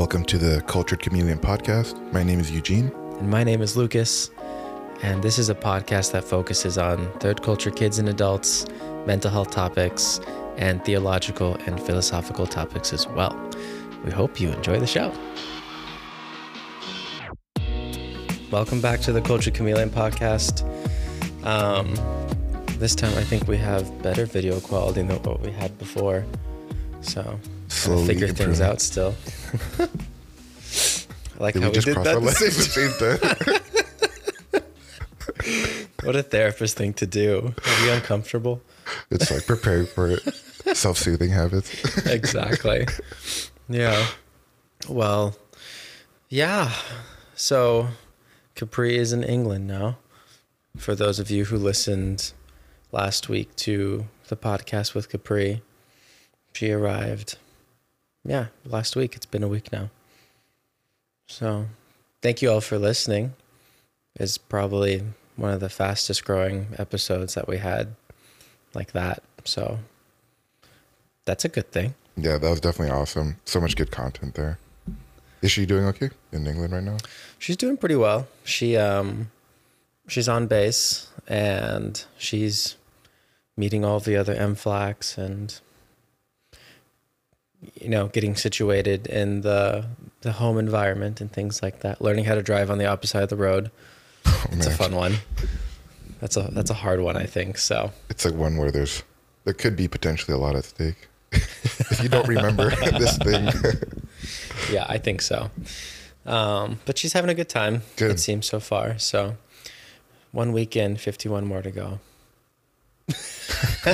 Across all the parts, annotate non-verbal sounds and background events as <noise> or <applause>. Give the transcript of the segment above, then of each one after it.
Welcome to the Cultured Chameleon podcast. My name is Eugene. And my name is Lukas. And this is a podcast that focuses on third culture kids and adults, mental health topics, and theological and philosophical topics as well. We hope you enjoy the show. Welcome back to the Culture Chameleon podcast. Um, this time, I think we have better video quality than what we had before. So, Slowly figure things out still. <laughs> I like Did how we just we did that our the legs at same the same time? <laughs> What a therapist thing to do. Are you uncomfortable? it's like preparing for it. Self-soothing habits. <laughs> exactly. Yeah. Well, yeah. So Capri is in England now. For those of you who listened last week to the podcast with Capri, she arrived. Yeah, last week. It's been a week now. So thank you all for listening. It's probably one of the fastest growing episodes that we had like that. So that's a good thing. yeah, that was definitely awesome. So much good content there. Is she doing okay in England right now? She's doing pretty well. She um she's on base and she's meeting all the other MFLACs and you know, getting situated in the the home environment and things like that. Learning how to drive on the opposite side of the road. Oh, <laughs> It's a fun one. That's a that's a hard one, I think. So It's like one where there's there could be potentially a lot at stake. <laughs> if you don't remember <laughs> this thing. yeah, I think so. Um, but she's having a good time. Good. It seems so far. So one weekend, fifty one more to go. <laughs>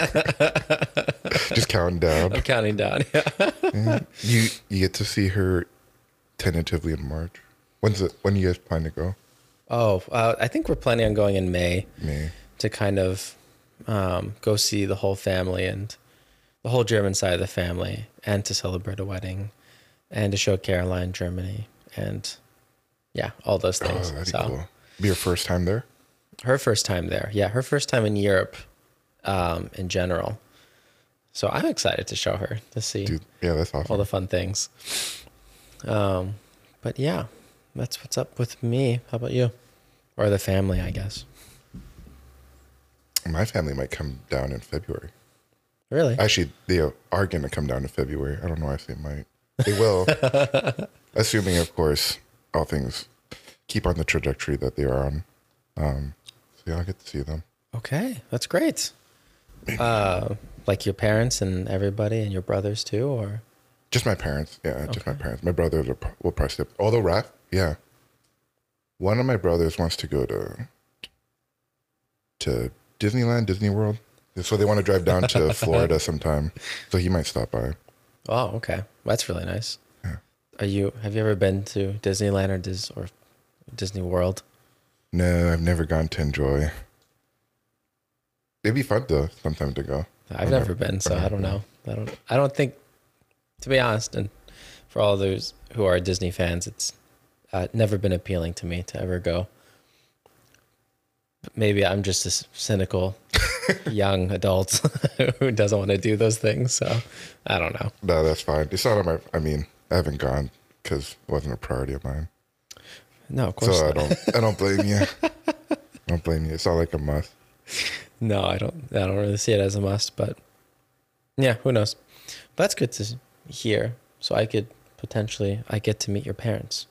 just counting down. I'm counting down. Yeah. <laughs> You you get to see her tentatively in March. When's it when do you guys plan to go? Oh, uh, I think we're planning on going in May May. to kind of um, go see the whole family and the whole German side of the family, and to celebrate a wedding, and to show Caroline Germany, and yeah, all those Oh, things. that'd be so cool. Be your first time there? her first time there, yeah, her first time in Europe, um, in general. So I'm excited to show her to see Dude, yeah, that's awesome. all the fun things. Um, but yeah, that's what's up with me. How about you? Or the family, I guess. My family might come down in February. Really? Actually, they are going to come down in February. I don't know if they might. They will, <laughs> assuming, of course, all things keep on the trajectory that they are on. Um, so yeah, I'll get to see them. Okay, that's great. <laughs> Uh, like your parents and everybody, and your brothers too, or Just my parents. Yeah, just my Okay. parents. My brothers will, pro- will probably step. Although Raph, yeah, one of my brothers wants to go to to Disneyland, Disney World. So they want to drive down to <laughs> Florida sometime. So he might stop by. oh, okay, that's really nice. Yeah. Are you? Have you ever been to Disneyland or Dis or Disney World? No, I've never gone to enjoy. It'd be fun though, sometime to go. I've I've never never- been, so I've don't know. I don't. I don't think, to be honest, and for all those who are Disney fans, it's uh, never been appealing to me to ever go. But maybe I'm just a cynical <laughs> young adult <laughs> who doesn't want to do those things. So I don't know. No, that's fine. It's not on my. I mean, I haven't gone because it wasn't a priority of mine. No, of course So I don't. I don't blame you. I <laughs> don't blame you. It's not like a must. No, I don't. I don't really see it as a must, but yeah, who knows? But that's good to hear. So I could potentially, I get to meet your parents.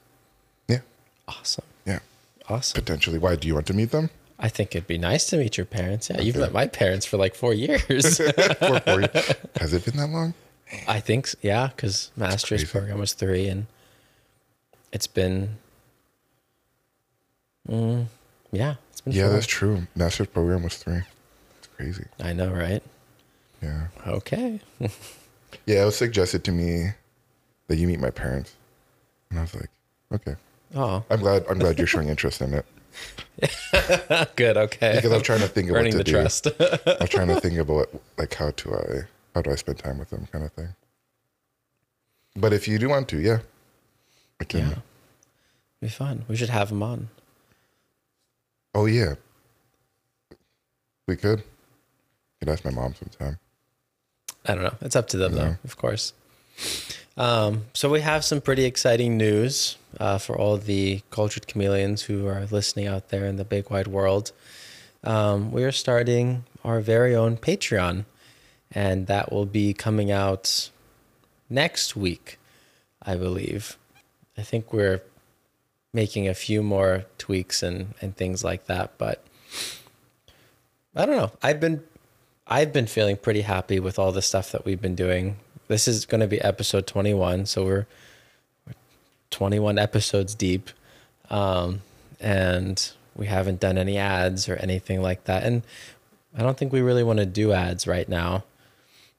Yeah. Awesome. Yeah, Awesome. potentially. Why do you want to meet them? I think it'd be nice to meet your parents. Yeah, you've met my parents for like four years. For- for you. Has it been that long? I think, yeah, because master's program was three, and it's been, mm, yeah, it's been. Yeah, four. that's true. Master's program was three. Crazy. I know, right? Yeah. Okay. <laughs> Yeah, it was suggested to me that you meet my parents, and I was like, okay. Oh, I'm glad. I'm glad you're showing <laughs> interest in it <laughs> good. Okay. because I'm trying to think of what to the do. trust. I'm trying to think about like how do I uh, how do I spend time with them, kind of thing. But if you do want to, yeah, I can. yeah, be fun. We should have them on. Oh yeah, we could. Could ask my mom sometime. I don't know. It's up to them, Yeah. though, of course. Um, so we have some pretty exciting news uh, for all the cultured chameleons who are listening out there in the big wide world. Um, we are starting our very own Patreon, and that will be coming out next week, I believe. I think we're making a few more tweaks and, and things like that, but I don't know. I've been I've been feeling pretty happy with all the stuff that we've been doing. This is going to be episode 21, so we're, we're 21 episodes deep. Um, and we haven't done any ads or anything like that. And I don't think we really want to do ads right now.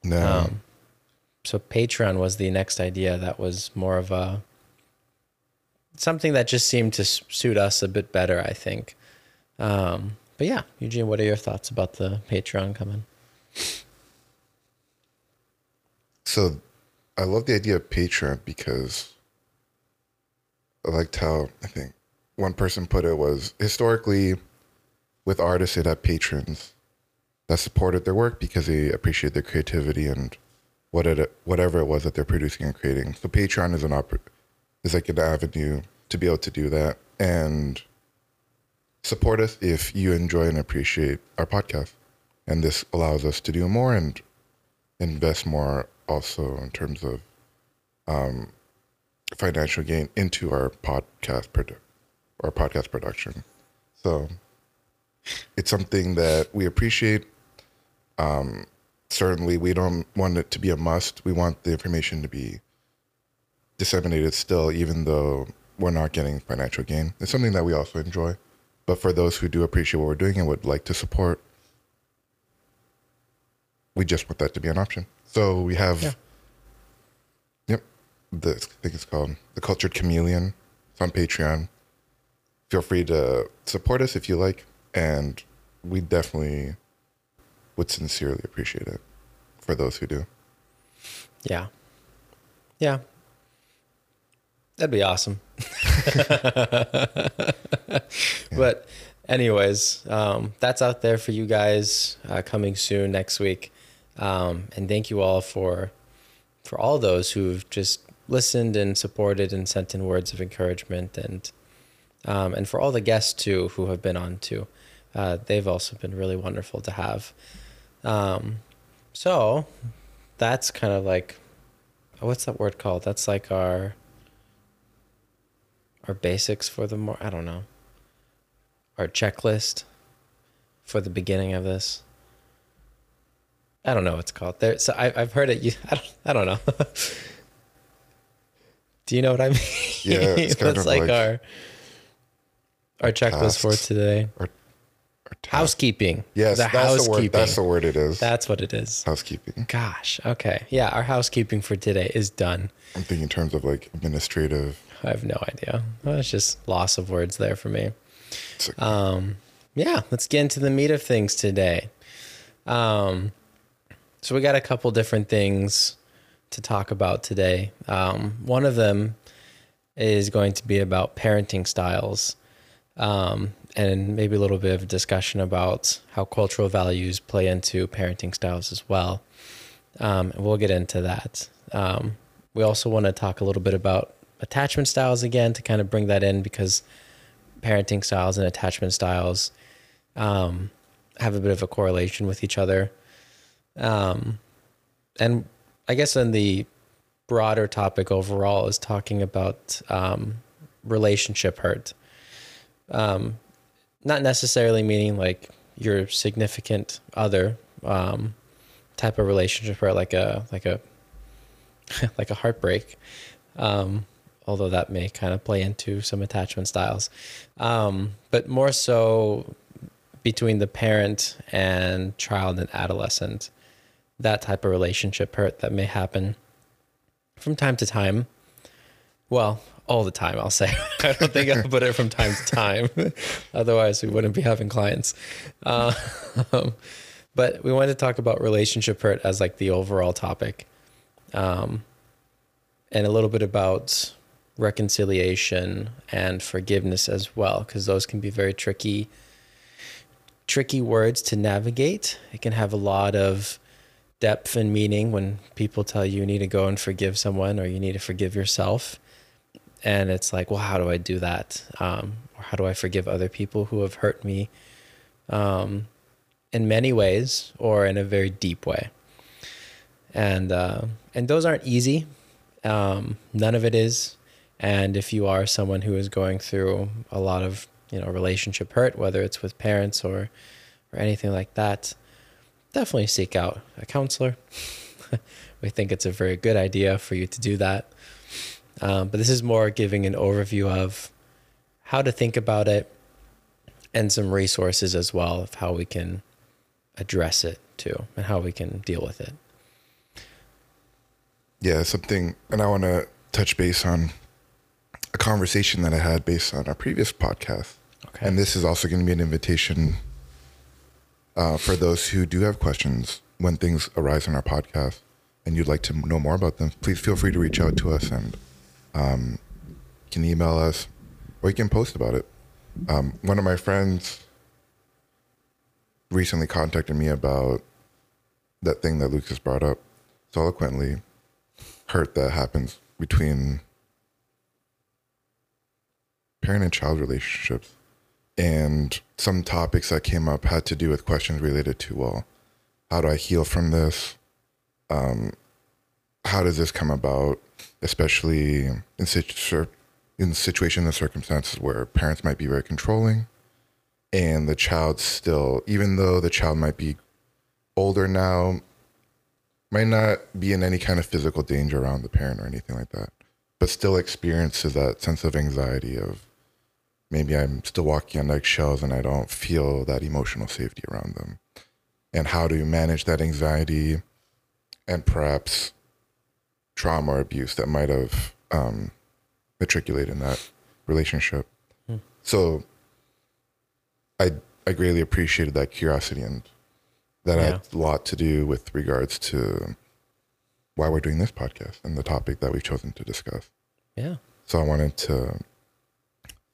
No. Um, so Patreon was the next idea that was more of a something that just seemed to suit us a bit better, I think. Um, but yeah, Eugene, what are your thoughts about the Patreon coming? So I love the idea of Patreon because I liked how I think one person put it was historically with artists it had patrons that supported their work because they appreciate their creativity and what it whatever it was that they're producing and creating. So Patreon is an oppor- is like an avenue to be able to do that and support us if you enjoy and appreciate our podcast. And this allows us to do more and invest more also in terms of um, financial gain into our podcast produ- our podcast production. So it's something that we appreciate. Um, certainly, we don't want it to be a must. We want the information to be disseminated still, even though we're not getting financial gain. It's something that we also enjoy. But for those who do appreciate what we're doing and would like to support, we just want that to be an option. So we have, Yeah. yep, the, I think it's called the Cultured Chameleon. It's on Patreon. Feel free to support us if you like, and we definitely would sincerely appreciate it for those who do. Yeah. Yeah. That'd be awesome. <laughs> But, anyways, um, that's out there for you guys uh, coming soon next week. Um, and thank you all for for all those who've just listened and supported and sent in words of encouragement and um, and for all the guests too who have been on too. Uh, they've also been really wonderful to have. Um, so that's kind of like what's that word called? That's like our our basics for the more I don't know. Our checklist for the beginning of this. I don't know what it's called. There, so I, I've heard it. You, <laughs> I don't, I don't know. <laughs> Do you know what I mean? Yeah, it's <laughs> kind That's of like, like our our checklist for today. Our, our Housekeeping. Yes, the that's the word. That's the word. It is That's what it is. housekeeping. Gosh. Okay. Yeah, our housekeeping for today is done. I'm thinking in terms of like administrative. I have no idea. Well, it's just loss of words there for me. like- Um, yeah, let's get into the meat of things today. Um, so we got a couple different things to talk about today. Um, one of them is going to be about parenting styles, um, and maybe a little bit of discussion about how cultural values play into parenting styles as well. Um, and we'll get into that. Um, we also want to talk a little bit about attachment styles again to kind of bring that in because parenting styles and attachment styles um, have a bit of a correlation with each other. Um, and I guess in the broader topic overall is talking about um, relationship hurt. Um, not necessarily meaning like your significant other um, type of relationship hurt, like a like a <laughs> like a heartbreak. Um, although that may kind of play into some attachment styles, um, but more so between the parent and child and adolescent, that type of relationship hurt that may happen from time to time. Well, all the time, I'll say. <laughs> I don't think I'll put it from time to time. <laughs> Otherwise, we wouldn't be having clients. Uh, <laughs> but we wanted to talk about relationship hurt as like the overall topic. Um, and a little bit about reconciliation and forgiveness as well, because those can be very tricky, tricky words to navigate. It can have a lot of depth and meaning when people tell you you need to go and forgive someone or you need to forgive yourself. And it's like, well, how do I do that? Um, or how do I forgive other people who have hurt me um, in many ways or in a very deep way? And uh, and those aren't easy. Um, none of it is. And if you are someone who is going through a lot of you know relationship hurt, whether it's with parents or or anything like that, definitely seek out a counselor. <laughs> we think it's a very good idea for you to do that. Um, but this is more giving an overview of how to think about it and some resources as well of how we can address it too and how we can deal with it. Yeah, something, and I want to touch base on a conversation that I had based on our previous podcast. Okay. And this is also going to be an invitation uh, for those who do have questions when things arise on our podcast and you'd like to know more about them. Please feel free to reach out to us and um, you can email us or you can post about it. Um, one of my friends recently contacted me about that thing that Lukas brought up so eloquently hurt that happens between parent and child relationships. And some topics that came up had to do with questions related to, well, how do I heal from this? Um, how does this come about, especially in, situ- in situations and circumstances where parents might be very controlling and the child still, even though the child might be older now, might not be in any kind of physical danger around the parent or anything like that, but still experiences that sense of anxiety of maybe I'm still walking on eggshells and I don't feel that emotional safety around them. And how to manage that anxiety and perhaps trauma or abuse that might have um, matriculated in that relationship. Hmm. So I I greatly appreciated that curiosity and that Yeah. had a lot to do with regards to why we're doing this podcast and the topic that we've chosen to discuss. Yeah. So I wanted to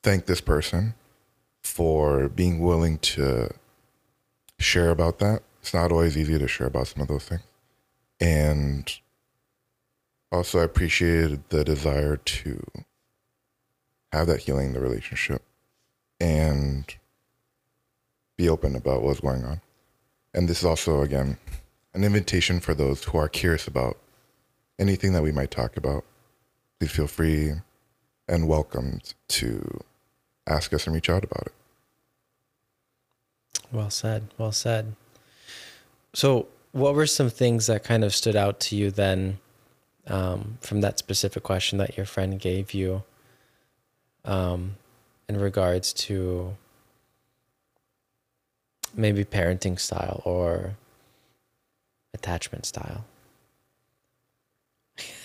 thank this person for being willing to share about that. It's not always easy to share about some of those things. And also, I appreciated the desire to have that healing in the relationship and be open about what's going on. And this is also, again, an invitation for those who are curious about anything that we might talk about. Please feel free and welcomed to ask us and reach out about it. Well said. Well said. So, what were some things that kind of stood out to you then um, from that specific question that your friend gave you um, in regards to maybe parenting style or attachment style?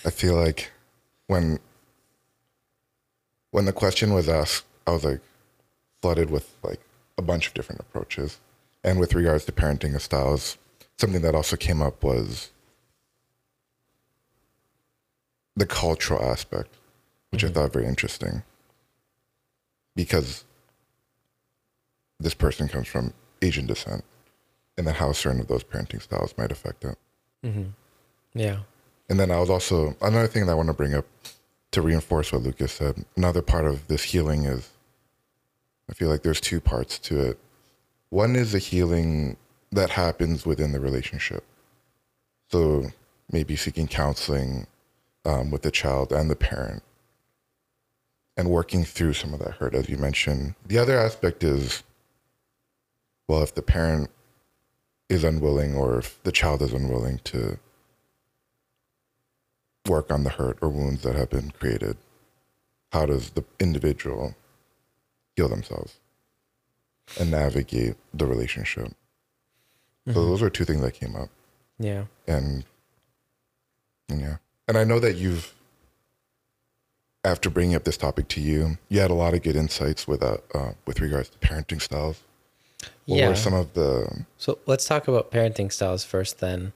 I feel like when when the question was asked, I was like flooded with like a bunch of different approaches. And with regards to parenting styles, something that also came up was the cultural aspect, which I thought very interesting. Because this person comes from Asian descent, and then how certain of those parenting styles might affect it. Mm-hmm. Yeah. And then I was also another thing that I want to bring up to reinforce what Lukas said. Another part of this healing is I feel like there's two parts to it. One is the healing that happens within the relationship. So maybe seeking counseling um, with the child and the parent and working through some of that hurt, as you mentioned. The other aspect is well, if the parent is unwilling or if the child is unwilling to work on the hurt or wounds that have been created, how does the individual heal themselves and navigate the relationship? So those are two things that came up, Yeah. and, and yeah, and I know that you've, after bringing up this topic to you, you had a lot of good insights with uh, uh with regards to parenting styles. What yeah. were some of the So let's talk about parenting styles first, then,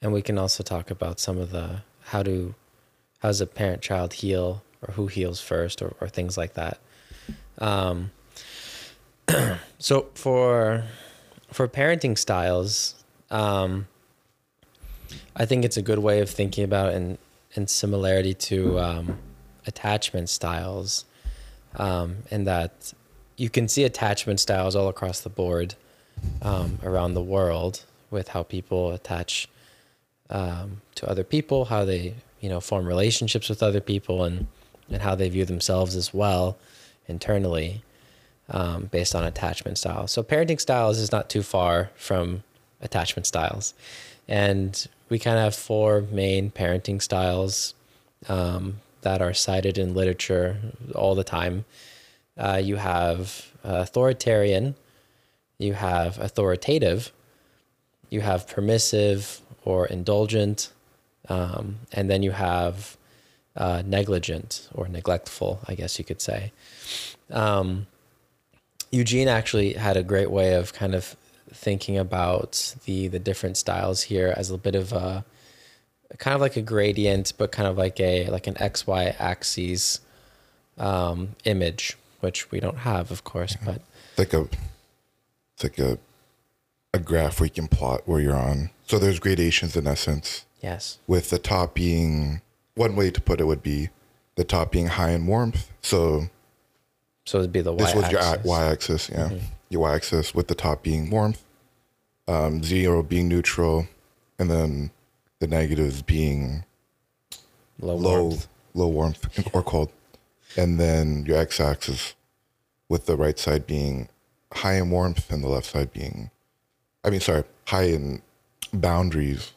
and we can also talk about some of the how do how does a parent child heal or who heals first or, or things like that. Um, <clears throat> so for for parenting styles, um, I think it's a good way of thinking about in, in similarity to um, attachment styles, um, in that you can see attachment styles all across the board um, around the world with how people attach um, to other people, how they you know form relationships with other people, and and how they view themselves as well internally um, based on attachment styles. So parenting styles is not too far from attachment styles, and we kind of have four main parenting styles um, that are cited in literature all the time. Uh, you have authoritarian, you have authoritative, you have permissive or indulgent, um, and then you have uh, negligent or neglectful, I guess you could say. Um, Eugene actually had a great way of kind of thinking about the the different styles here as a bit of a kind of like a gradient, but kind of like a like an x y axis um, image, which we don't have, of course, but It's like a, it's like a, a graph where you can plot where you're on. So there's gradations in essence, yes, with the top being one way to put it would be the top being high in warmth. So so it'd be the this was your y-axis. y axis, yeah, your y axis with the top being warmth, um, zero being neutral, and then the negatives being low, low warmth. low warmth or cold, and then your x axis with the right side being high in warmth and the left side being, I mean, sorry, high in boundaries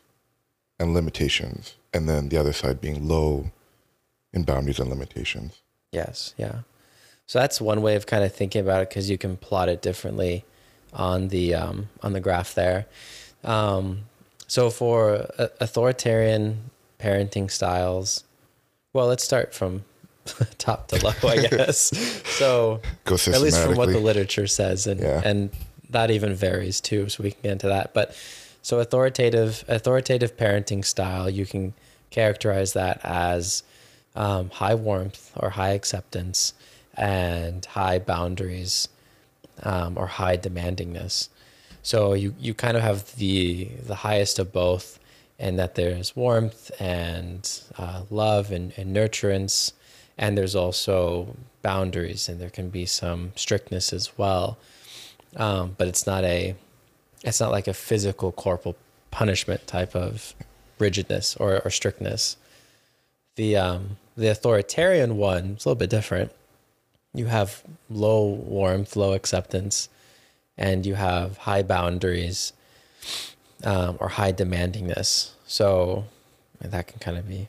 and limitations, and then the other side being low in boundaries and limitations. Yes, yeah. So that's one way of kind of thinking about it because you can plot it differently on the um, on the graph there. Um, so for authoritarian parenting styles, well, let's start from <laughs> top to low, I <laughs> guess. so at least from what the literature says, and Yeah. and that even varies too. So we can get into that. But so authoritative authoritative parenting style, you can characterize that as um, high warmth or high acceptance and high boundaries um, or high demandingness. So you you kind of have the the highest of both, and that there's warmth and uh, love and, and nurturance, and there's also boundaries, and there can be some strictness as well. Um, but it's not a it's not like a physical corporal punishment type of rigidness or, or strictness. The um, the authoritarian one is a little bit different. You have low warmth, low acceptance, and you have high boundaries um, or high demandingness. So that can kind of be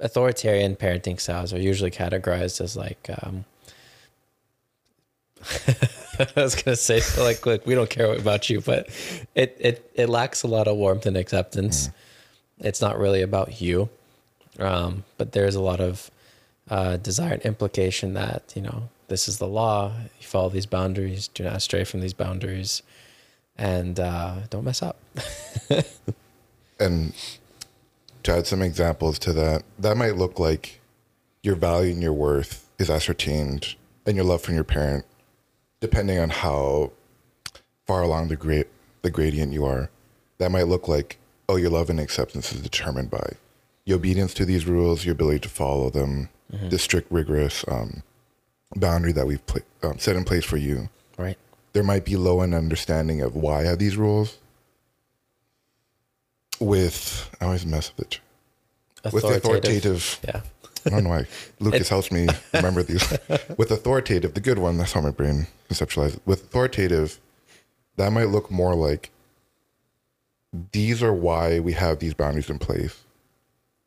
authoritarian parenting styles are usually categorized as like um, <laughs> I was gonna say like look we don't care about you but it it it lacks a lot of warmth and acceptance it's not really about you um, but there's a lot of uh, desire and implication that you know this is the law you follow these boundaries do not stray from these boundaries and uh, don't mess up <laughs> And to add some examples to that, that might look like your value and your worth is ascertained and your love from your parent, depending on how far along the grade the gradient you are. That might look like, oh, your love and acceptance is determined by your obedience to these rules, your ability to follow them, the strict, rigorous um, boundary that we've pla- um, set in place for you right there might be low end understanding of why I have these rules. With I always mess with it. With authoritative, yeah I don't know why <laughs> Lukas helps me remember these. <laughs> With authoritative, the good one, that's how my brain conceptualizes. With authoritative, that might look more like these are why we have these boundaries in place,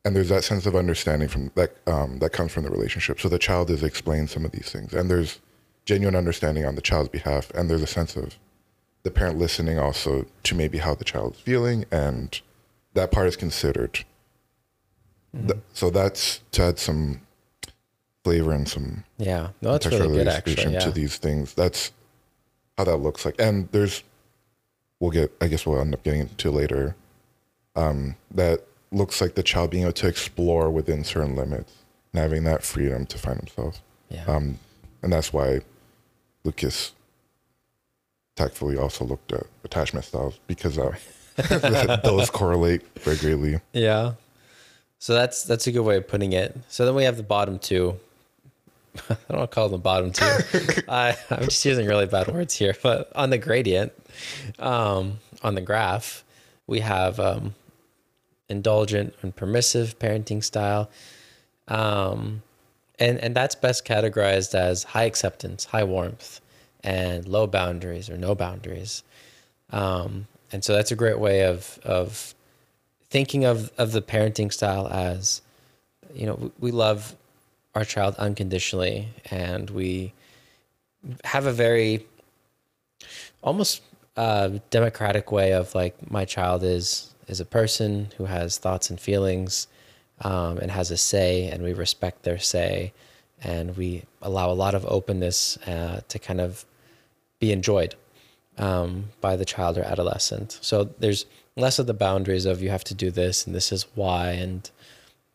and there's that sense of understanding from that um, that comes from the relationship. So the child is explained some of these things, and there's genuine understanding on the child's behalf, and there's a sense of the parent listening also to maybe how the child's feeling, and that part is considered. Th- so that's to add some flavor and some yeah no that's really good actually yeah to these things. That's how that looks like. And there's, we'll get, I guess we'll end up getting into later. Um, that looks like the child being able to explore within certain limits and having that freedom to find himself. yeah Um, and that's why Lukas tactfully also looked at attachment styles because <laughs> <laughs> Those correlate very greatly. Yeah. So that's that's a good way of putting it. So then we have the bottom two. <laughs> I don't want to call them bottom tier. <laughs> I, I'm just using really bad words here. But on the gradient, um, on the graph, we have um, indulgent and permissive parenting style. Um, and, and that's best categorized as high acceptance, high warmth, and low boundaries or no boundaries. Um, and so that's a great way of, of thinking of, of the parenting style as, you know, we, we love our child unconditionally and we have a very almost uh, democratic way of like my child is is a person who has thoughts and feelings um, and has a say and we respect their say and we allow a lot of openness uh, to kind of be enjoyed um, by the child or adolescent. So there's less of the boundaries of you have to do this and this is why and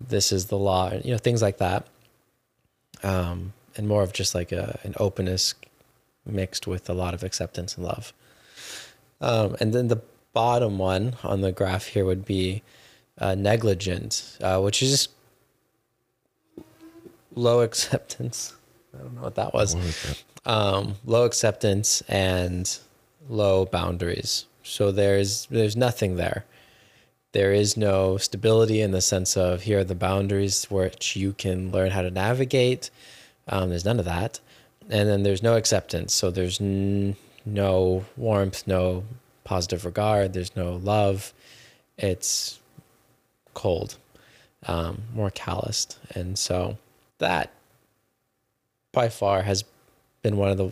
this is the law you know things like that um, and more of just like a, an openness mixed with a lot of acceptance and love. Um, and then the bottom one on the graph here would be uh, negligent, uh, which is just low <laughs> acceptance. I don't know what that was. What that? Um, low acceptance and low boundaries. So there's there's nothing there. There is no stability in the sense of here are the boundaries which you can learn how to navigate. Um, there's none of that, and then there's no acceptance. So there's n- no warmth, no positive regard. There's no love. It's cold, um, more calloused, and so that by far has been one of the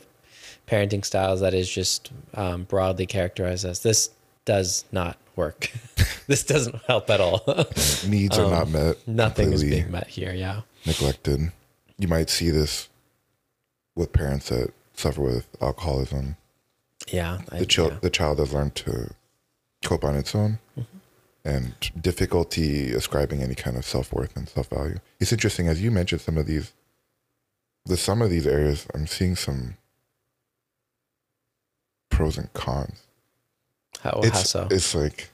parenting styles that is just um, broadly characterized as this does not work. <laughs> this doesn't help at all. <laughs> Needs are not met. Um, Nothing is being met here. Yeah. neglected. You might see this with parents that suffer with alcoholism. Yeah. I- The child, yeah. the child has learned to cope on its own, Mm-hmm. and difficulty ascribing any kind of self worth and self value. It's interesting as you mentioned some of these. The some of these areas, I'm seeing some pros and cons. How, how it's so? it's like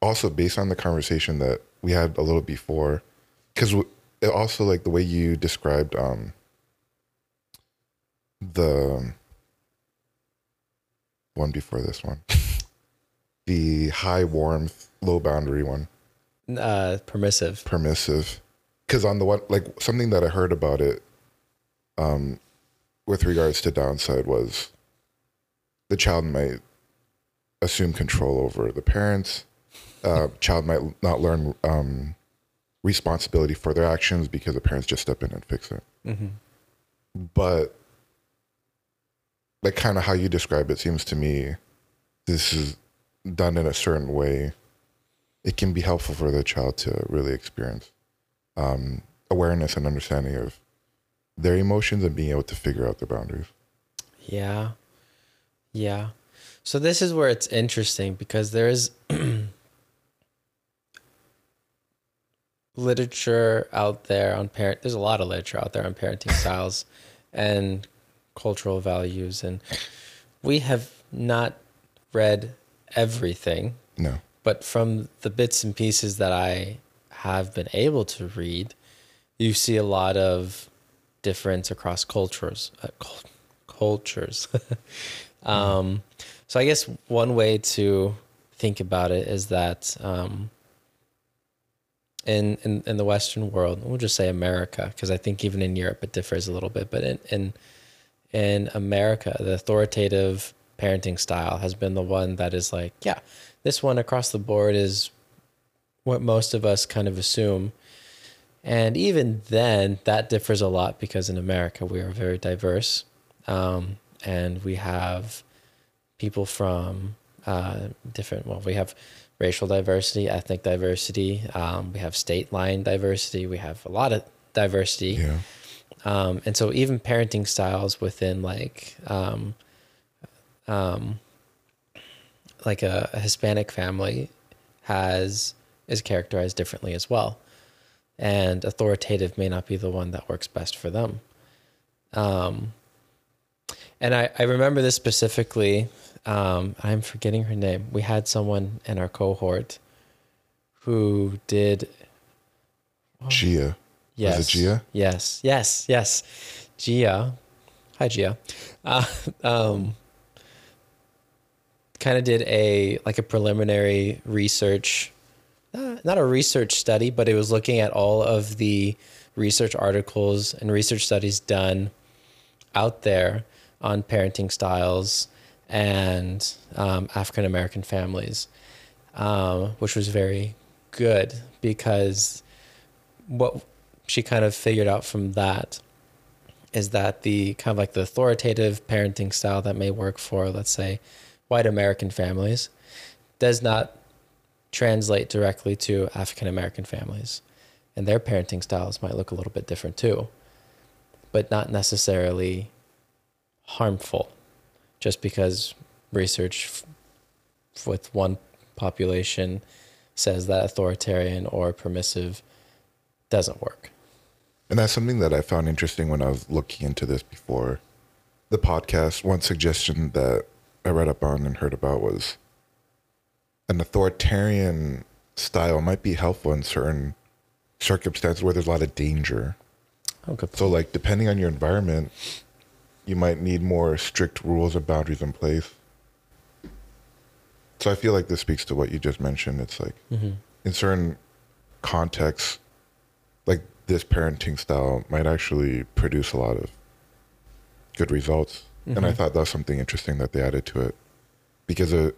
also based on the conversation that we had a little before because it also like the way you described um the one before this one <laughs> the high warmth low boundary one uh, permissive. permissive because on the one like something that i heard about it um with regards to downside was the child might assume control over the parents. Uh child might not learn um responsibility for their actions because the parents just step in and fix it. Hmm but like kind of how you describe it seems to me this is done in a certain way. It can be helpful for the child to really experience um, awareness and understanding of their emotions and being able to figure out their boundaries. Yeah. Yeah. So this is where it's interesting because there is <clears throat> literature out there on parent there's a lot of literature out there on parenting <laughs> styles and cultural values and we have not read everything no but from the bits and pieces that I have been able to read, you see a lot of difference across cultures. Uh, cultures. <laughs> um, so I guess one way to think about it is that um, in, in in the Western world, we'll just say America, because I think even in Europe it differs a little bit. But in in in America, the authoritative parenting style has been the one that is like, yeah, this one across the board is what most of us kind of assume. And even then, that differs a lot because in America, we are very diverse. Um, and we have people from uh, different, well, we have racial diversity, ethnic diversity, um, we have state line diversity, we have a lot of diversity. yeah Um, and so even parenting styles within like um, um, like a, a Hispanic family has is characterized differently as well. And authoritative may not be the one that works best for them. Um, and I, I remember this specifically. Um, I'm forgetting her name. We had someone in our cohort who did Gia. yes, Was it Gia? Yes, yes, yes, Gia. Hi, Gia. Uh, um, kind of did a like a preliminary research, uh, not a research study, but it was looking at all of the research articles and research studies done out there on parenting styles and um, African American families, um, which was very good because what she kind of figured out from that is that the kind of like the authoritative parenting style that may work for, let's say, white American families does not translate directly to African American families. And their parenting styles might look a little bit different too, but not necessarily harmful just because research f- with one population says that authoritarian or permissive doesn't work. And that's something that I found interesting when I was looking into this before the podcast. One suggestion that I read up on and heard about was an authoritarian style might be helpful in certain circumstances where there's a lot of danger. Oh, So, like, depending on your environment, you might need more strict rules and boundaries in place. So, I feel like this speaks to what you just mentioned. It's like hmm in certain contexts, like this parenting style might actually produce a lot of good results. And I Mhm. thought that was something interesting that they added to it, because it,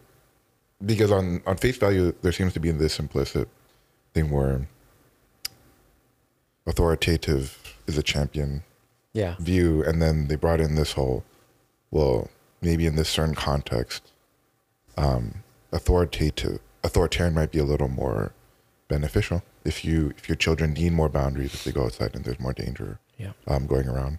because on on face value there seems to be this implicit thing where authoritative is a champion Yeah. view, and then they brought in this whole, well, maybe in this certain context, um, authoritative authoritarian might be a little more beneficial if you if your children need more boundaries if they go outside and there's more danger Yeah. um, going around.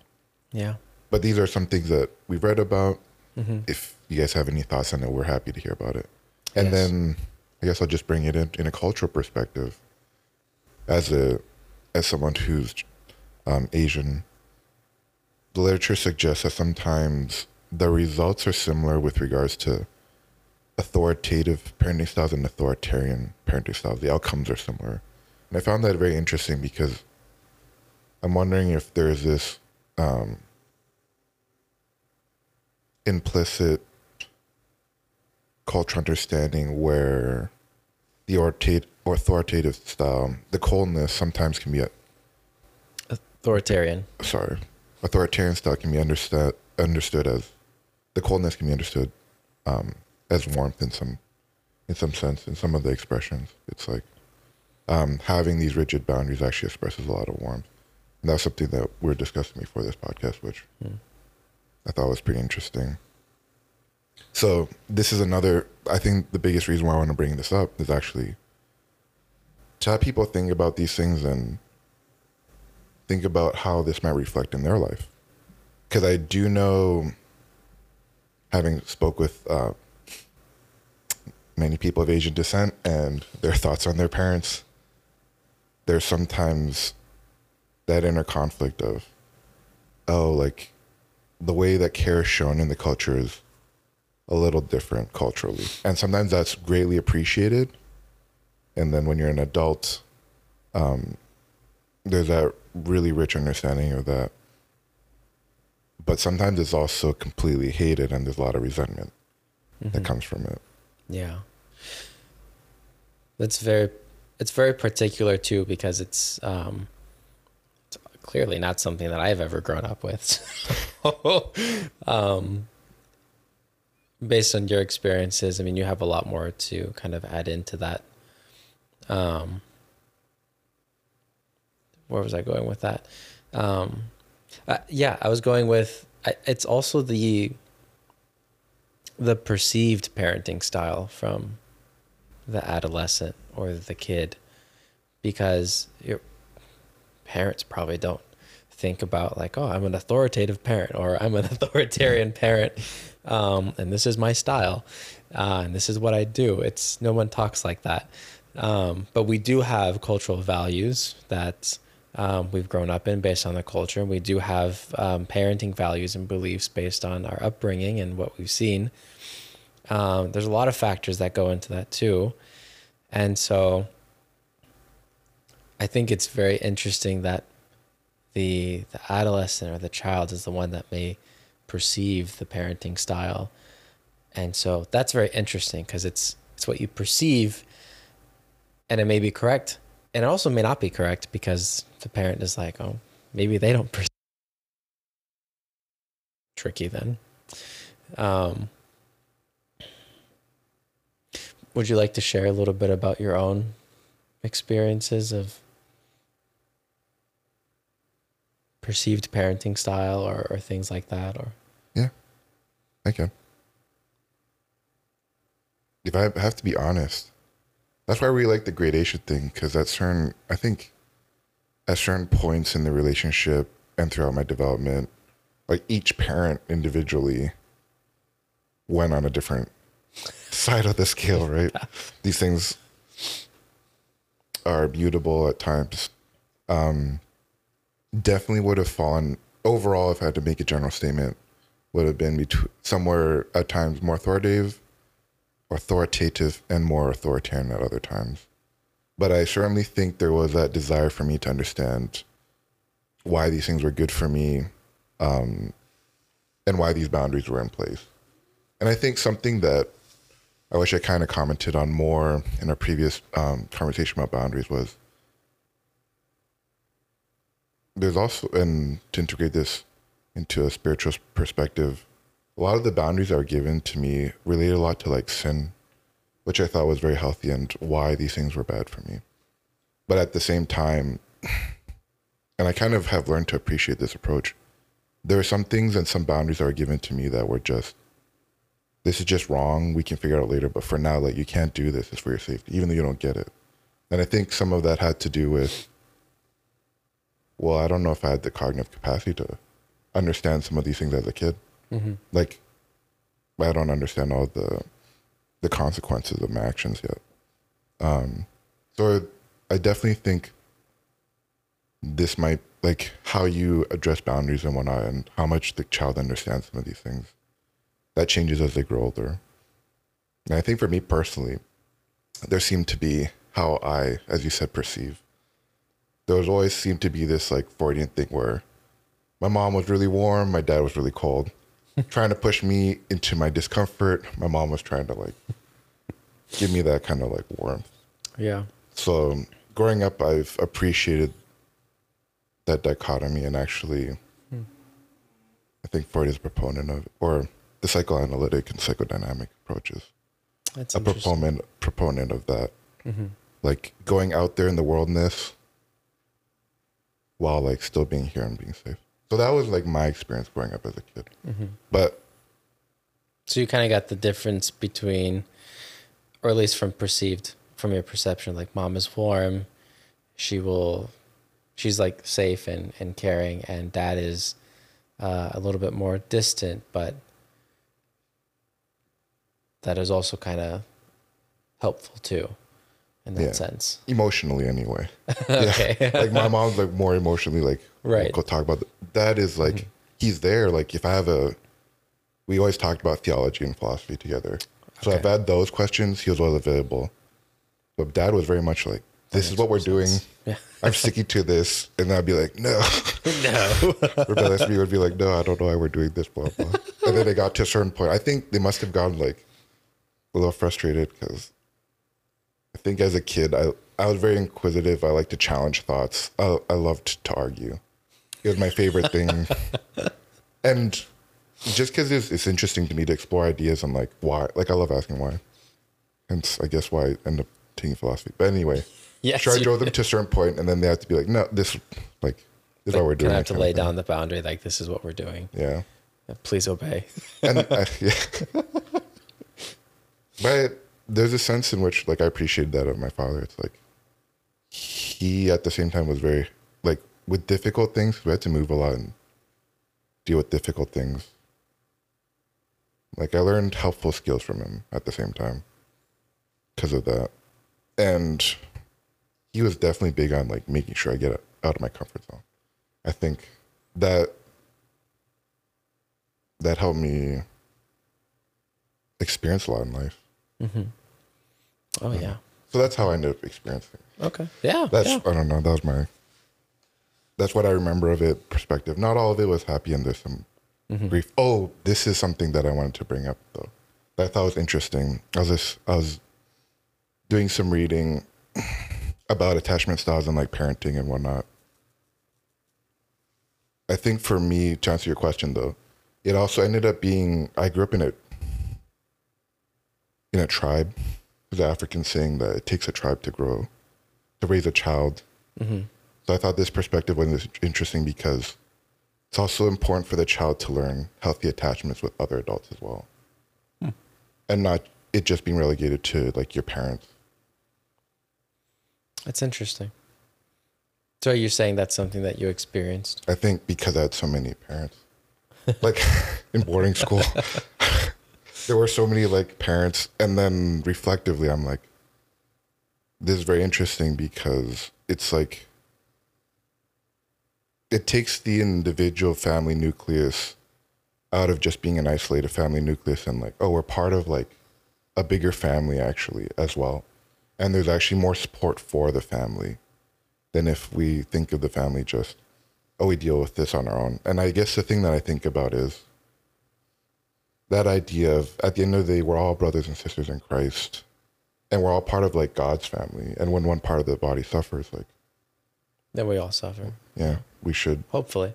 Yeah. But these are some things that we've read about. hmm If you guys have any thoughts on it, we're happy to hear about it. And Yes. then I guess I'll just bring it in in a cultural perspective. As a as someone who's um, Asian, the literature suggests that sometimes the results are similar with regards to authoritative parenting styles and authoritarian parenting styles. The outcomes are similar, and I found that very interesting because I'm wondering if there's this um, implicit cultural understanding where the authorita- authoritative style, the coldness sometimes can be, a, Authoritarian. sorry, authoritarian style can be understood understood as, the coldness can be understood um, as warmth in some, in some sense, in some of the expressions. It's like um, having these rigid boundaries actually expresses a lot of warmth. And that's something that we are discussing before this podcast, which Hmm. I thought was pretty interesting. So this is another. I think the biggest reason why I want to bring this up is actually to have people think about these things and think about how this might reflect in their life. Because I do know, having spoke with uh, many people of Asian descent and their thoughts on their parents, there's sometimes that inner conflict of, oh, like the way that care is shown in the culture is a little different culturally. And sometimes that's greatly appreciated. And then when you're an adult, um, there's that really rich understanding of that. But sometimes it's also completely hated and there's a lot of resentment that Mhm. comes from it. Yeah. That's very it's very particular too because it's um it's clearly not something that I've ever grown up with. <laughs> um based on your experiences, I mean you have a lot more to kind of add into that. Um where was I going with that? Um uh, yeah, I was going with I, it's also the the perceived parenting style from the adolescent or the kid because your parents probably don't think about like oh i'm an authoritative parent or i'm an <laughs> authoritarian parent. Um, and this is my style uh, and this is what i do. It's no one talks like that. Um, but we do have cultural values that um, we've grown up in based on the culture. We do have um, parenting values and beliefs based on our upbringing and what we've seen. Um, there's a lot of factors that go into that too. And so I think it's very interesting that the the adolescent or the child is the one that may perceive the parenting style. And so that's very interesting because it's it's what you perceive and it may be correct and it also may not be correct because the parent is like, "Oh, maybe they don't perceive tricky then." Um would you like to share a little bit about your own experiences of perceived parenting style or, or things like that or yeah I can. If I have to be honest, that's why we like the gradation thing because at certain, I think, at certain points in the relationship and throughout my development, like each parent individually went on a different side of the scale, right? <laughs> These things are mutable at times. Um, definitely would have fallen overall if I had to make a general statement would have been between somewhere at times more authoritative, authoritative, and more authoritarian at other times. But I certainly think there was that desire for me to understand why these things were good for me, um, and why these boundaries were in place. And I think something that I wish I kind of commented on more in our previous um, conversation about boundaries was there's also, and to integrate this into a spiritual perspective, a lot of the boundaries that were given to me related a lot to like sin, which I thought was very healthy and why these things were bad for me. But at the same time, <sighs> and I kind of have learned to appreciate this approach, there are some things and some boundaries that were given to me that were just, this is just wrong. We can figure it out later. But for now, like, you can't do this. It's for your safety, even though you don't get it. And I think some of that had to do with, well, I don't know if I had the cognitive capacity to understand some of these things as a kid. Mm-hmm. Like, I don't understand all the the consequences of my actions yet. Um, so I definitely think this might like how you address boundaries and whatnot, and how much the child understands some of these things. That changes as they grow older. And I think for me personally, there seemed to be how I, as you said, perceive. There was always seemed to be this like Freudian thing where my mom was really warm, my dad was really cold, trying to push me into my discomfort. My mom was trying to like give me that kind of like warmth. yeah So growing up, I've appreciated that dichotomy, and actually, I think Freud is a proponent of, or the psychoanalytic and psychodynamic approaches, that's a proponent proponent of that, mm-hmm. like going out there in the worldness while like still being here and being safe. So that was like my experience growing up as a kid. Mm-hmm. But so you kind of got the difference between or at least from perceived from your perception like mom is warm she will she's like safe and, and caring and dad is uh, a little bit more distant but that is also kind of helpful too in that Yeah. sense emotionally, anyway. <laughs> okay like my mom's like more emotionally like Right. Go talk about th- that is like mm-hmm. he's there. Like if I have a, we always talked about theology and philosophy together. So Okay. I've had those questions. He was always available, but dad was very much like, "This is what we're doing. yeah <laughs> I'm sticking to this," and I'd be like, "No." <laughs> no Rebellious me would be like, "No, I don't know why we're doing this." Blah blah. and then they got to a certain point. I think they must have gotten like a little frustrated because think as a kid, I I was very inquisitive. I like to challenge thoughts. I I loved to argue. It was my favorite thing. <laughs> and just because it's, it's interesting to me to explore ideas and like why, like I love asking why. Hence, I guess why I end up taking philosophy. But anyway, yes sure, I drove them to a certain point, and then they have to be like, no, this, like, this is what we're doing. of have to lay down the boundary like this is what we're doing Yeah. please obey and I, <laughs> uh, <laughs> yeah. but there's a sense in which like I appreciated that of my father. It's like he at the same time was very like with difficult things. We had to move a lot and deal with difficult things. Like I learned helpful skills from him at the same time because of that, and he was definitely big on like making sure I get out of my comfort zone. I think that that helped me experience a lot in life. Mm-hmm. Oh yeah. So that's how I ended up experiencing. it. Okay. Yeah. That's yeah. I don't know. That was my. That's what I remember of it. Perspective. Not all of it was happy, and there's some Mm-hmm. grief. Oh, this is something that I wanted to bring up though. That I thought was interesting. I was just, I was doing some reading <sighs> about attachment styles and like parenting and whatnot. I think for me, to answer your question though, it also ended up being I grew up in a in a tribe. There's an African saying that it takes a tribe to grow, to raise a child. Mm-hmm. So I thought this perspective was interesting because it's also important for the child to learn healthy attachments with other adults as well, and not it just being relegated to like your parents. That's interesting. So you're saying that's something that you experienced? I think because I had so many parents, like <laughs> in boarding school, <laughs> there were so many like parents, and then reflectively, I'm like, this is very interesting because it's like it takes the individual family nucleus out of just being an isolated family nucleus and like, oh, we're part of like a bigger family actually as well, and there's actually more support for the family than if we think of the family just oh, we deal with this on our own. And I guess the thing that I think about is that idea of at the end of the day, we're all brothers and sisters in Christ, and we're all part of like God's family. And when one part of the body suffers, like, Then we all suffer. yeah, we should. Hopefully.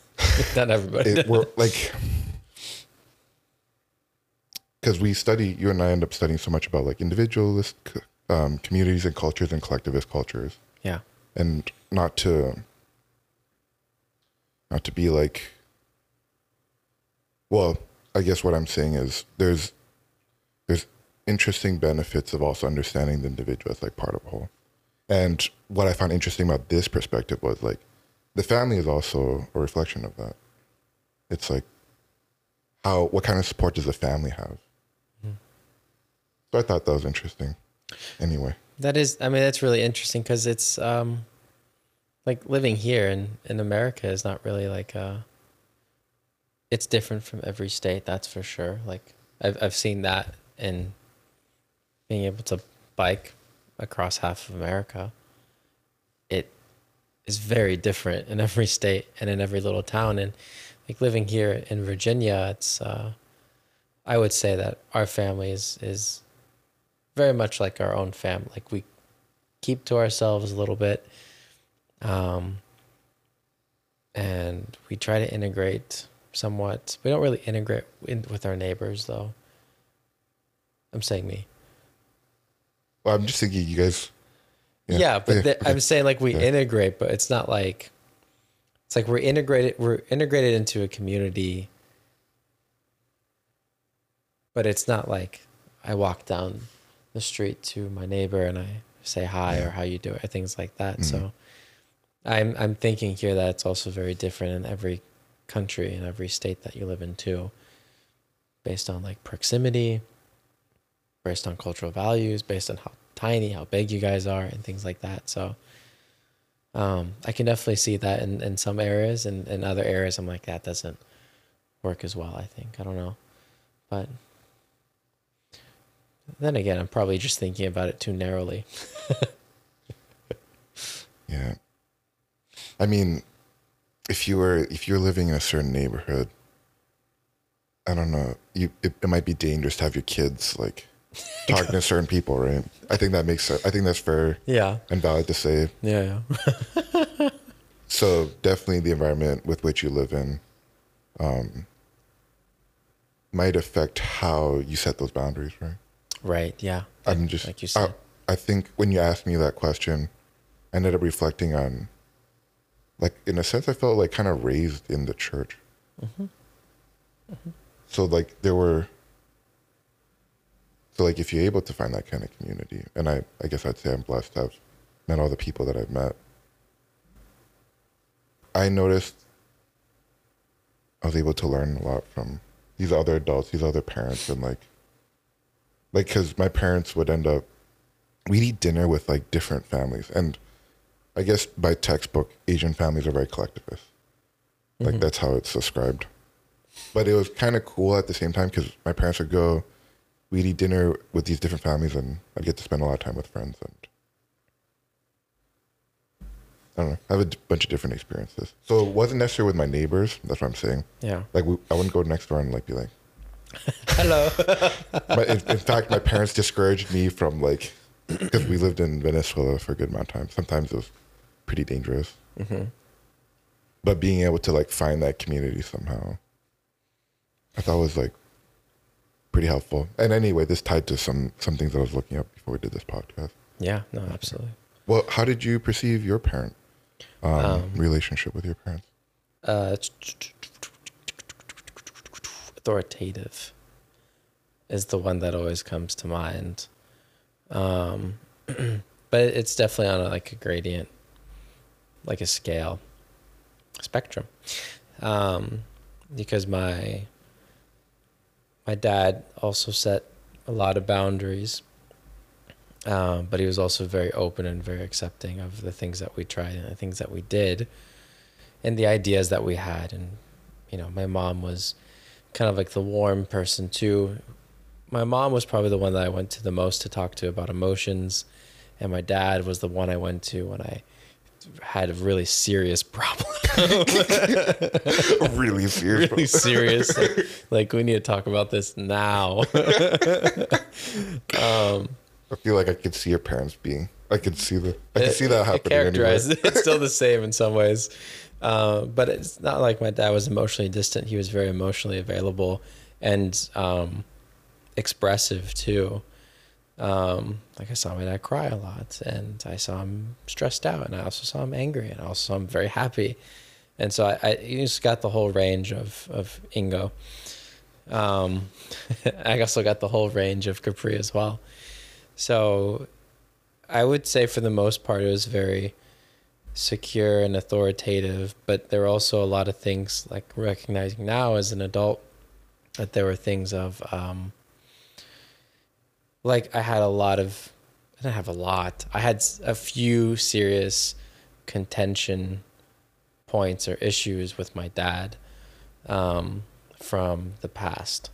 <laughs> Not everybody. It, we're like, because we study, you and I end up studying so much about like individualist um, communities and cultures and collectivist cultures. yeah. and not to not to be like well i guess what i'm saying is there's there's interesting benefits of also understanding the individual as like part of a whole. And what i found interesting about this perspective was like the family is also a reflection of that. It's like how what kind of support does the family have? So i thought that was interesting. Anyway. That is, I mean, that's really interesting because it's um, like living here in, in America is not really like, uh, it's different from every state, that's for sure. Like, I've, I've seen that in being able to bike across half of America. It is very different in every state and in every little town. And like living here in Virginia, it's, uh, I would say that our family is, is very much like our own family. Like we keep to ourselves a little bit. Um, and we try to integrate somewhat. We don't really integrate in, with our neighbors though. I'm saying me. well i'm just thinking you guys Yeah, but Okay, the. I'm saying like we Yeah. integrate, but it's not like it's like we're integrated. We're integrated into a community, but it's not like I walk down the street to my neighbor and I say hi or how you do it, or things like that. Mm-hmm. So I'm I'm thinking here that it's also very different in every country and every state that you live in too, based on like proximity, based on cultural values, based on how tiny, how big you guys are, and things like that. So um, I can definitely see that in, in some areas, and in other areas, I'm like that doesn't work as well. I think I don't know, but then again, I'm probably just thinking about it too narrowly. <laughs> Yeah. I mean, if you were if you're living in a certain neighborhood, I don't know, you it, it might be dangerous to have your kids like <laughs> talking to certain people, right? I think that makes sense. I think that's fair Yeah, and valid to say. yeah, yeah. <laughs> So definitely the environment with which you live in um, might affect how you set those boundaries, right? right. Yeah, I'm just like you I, said. I think when you asked me that question, I ended up reflecting on, like in a sense, I felt like kind of raised in the church. Mm-hmm. Mm-hmm. So like there were. So like if you're able to find that kind of community, and I I guess I'd say I'm blessed to have met all the people that I've met. I noticed I was able to learn a lot from these other adults, these other parents, and like, like, because my parents would end up, we'd eat dinner with like different families, and I guess by textbook, Asian families are very collectivist. Like mm-hmm. that's how it's described. But it was kind of cool at the same time because my parents would go, we'd eat dinner with these different families, and I'd get to spend a lot of time with friends. And I don't know, I have a d- bunch of different experiences. So it wasn't necessarily with my neighbors. That's what I'm saying. Yeah. Like we, I wouldn't go next door and like be like. <laughs> Hello. <laughs> But in, in fact, my parents discouraged me from like because we lived in Venezuela for a good amount of time. Sometimes it was pretty dangerous. hmm But being able to like find that community somehow, I thought was like pretty helpful. And anyway, this tied to some some things that I was looking up before we did this podcast. Yeah. No. Absolutely. Well, how did you perceive your parent um, Um, relationship with your parents? Uh, authoritative is the one that always comes to mind. Um, but it's definitely on a, like a gradient, like a scale, spectrum. Um, because my my dad also set a lot of boundaries, um, but he was also very open and very accepting of the things that we tried and the things that we did, and the ideas that we had. And you know, my mom was kind of like the warm person too. My mom was probably the one that I went to the most to talk to about emotions, and my dad was the one I went to when I had a really serious problem. <laughs> really serious. <laughs> really serious. Like, like, we need to talk about this now. <laughs> um, I feel like I could see your parents being. I could see the. I could see that it happening. Anyway. characterized it's still the same in some ways uh, but it's not like my dad was emotionally distant he was very emotionally available and um, expressive too um, like i saw my dad cry a lot and i saw him stressed out and i also saw him angry and i also saw him very happy. And so i, I just got the whole range of of ingo. Um, <laughs> i also got the whole range of capri as well. So I would say for the most part it was very secure and authoritative, but there were also a lot of things like recognizing now as an adult that there were things of um, like I had a lot of I didn't have a lot. I had a few serious contention points or issues with my dad um, from the past,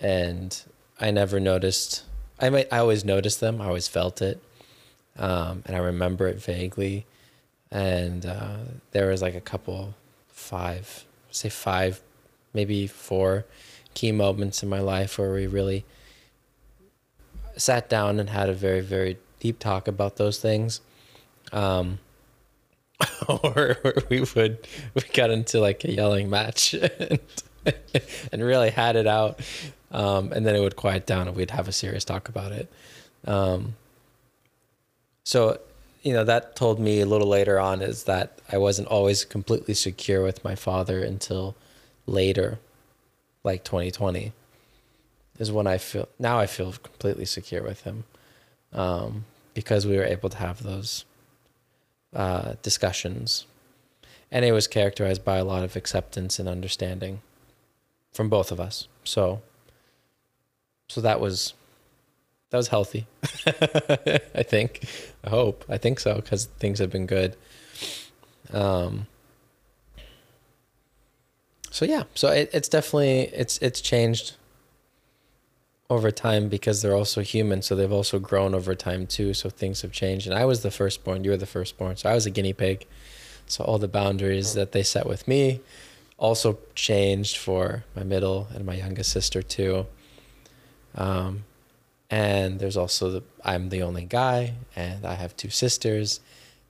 and I never noticed. I might. I always noticed them. I always felt it, um, and I remember it vaguely. And uh, there was like a couple, five, say five, maybe four, key moments in my life where we really sat down and had a very, very deep talk about those things. Um, <laughs> or we would we got into like a yelling match <laughs> and, and really had it out. Um, and then it would quiet down and we'd have a serious talk about it. Um, so you know that told me a little later on is that i wasn't always completely secure with my father until later like 2020 is when i feel now i feel completely secure with him um, because we were able to have those uh, discussions, and it was characterized by a lot of acceptance and understanding from both of us. So, so that was that was healthy. <laughs> I think, I hope, I think so because things have been good. Um. So yeah, so it, it's definitely it's it's changed over time because they're also human so they've also grown over time too so things have changed. And i was the firstborn you were the firstborn so i was a guinea pig. So all the boundaries that they set with me also changed for my middle and my youngest sister too. Um, and there's also the i'm the only guy and i have two sisters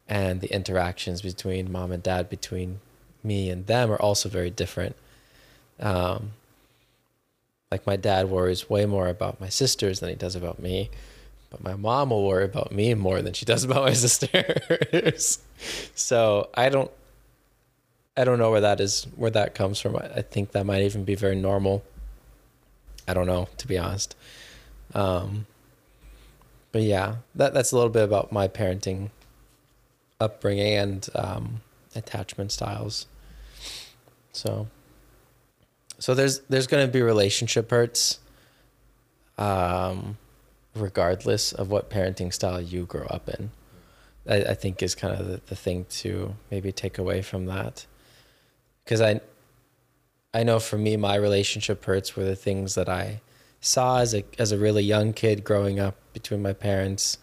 and the interactions between mom and dad between me and them are also very different. Um, like my dad worries way more about my sisters than he does about me but my mom will worry about me more than she does about my <laughs> sisters. So i don't i don't know where that is where that comes from. I, think that might even be very normal. I don't know to be honest. Um but yeah that that's a little bit about my parenting upbringing and um attachment styles. So so there's there's going to be relationship hurts um regardless of what parenting style you grow up in I, I think is kind of the, the thing to maybe take away from that. Because I, I know for me, my relationship hurts were the things that I saw as a as a really young kid growing up between my parents.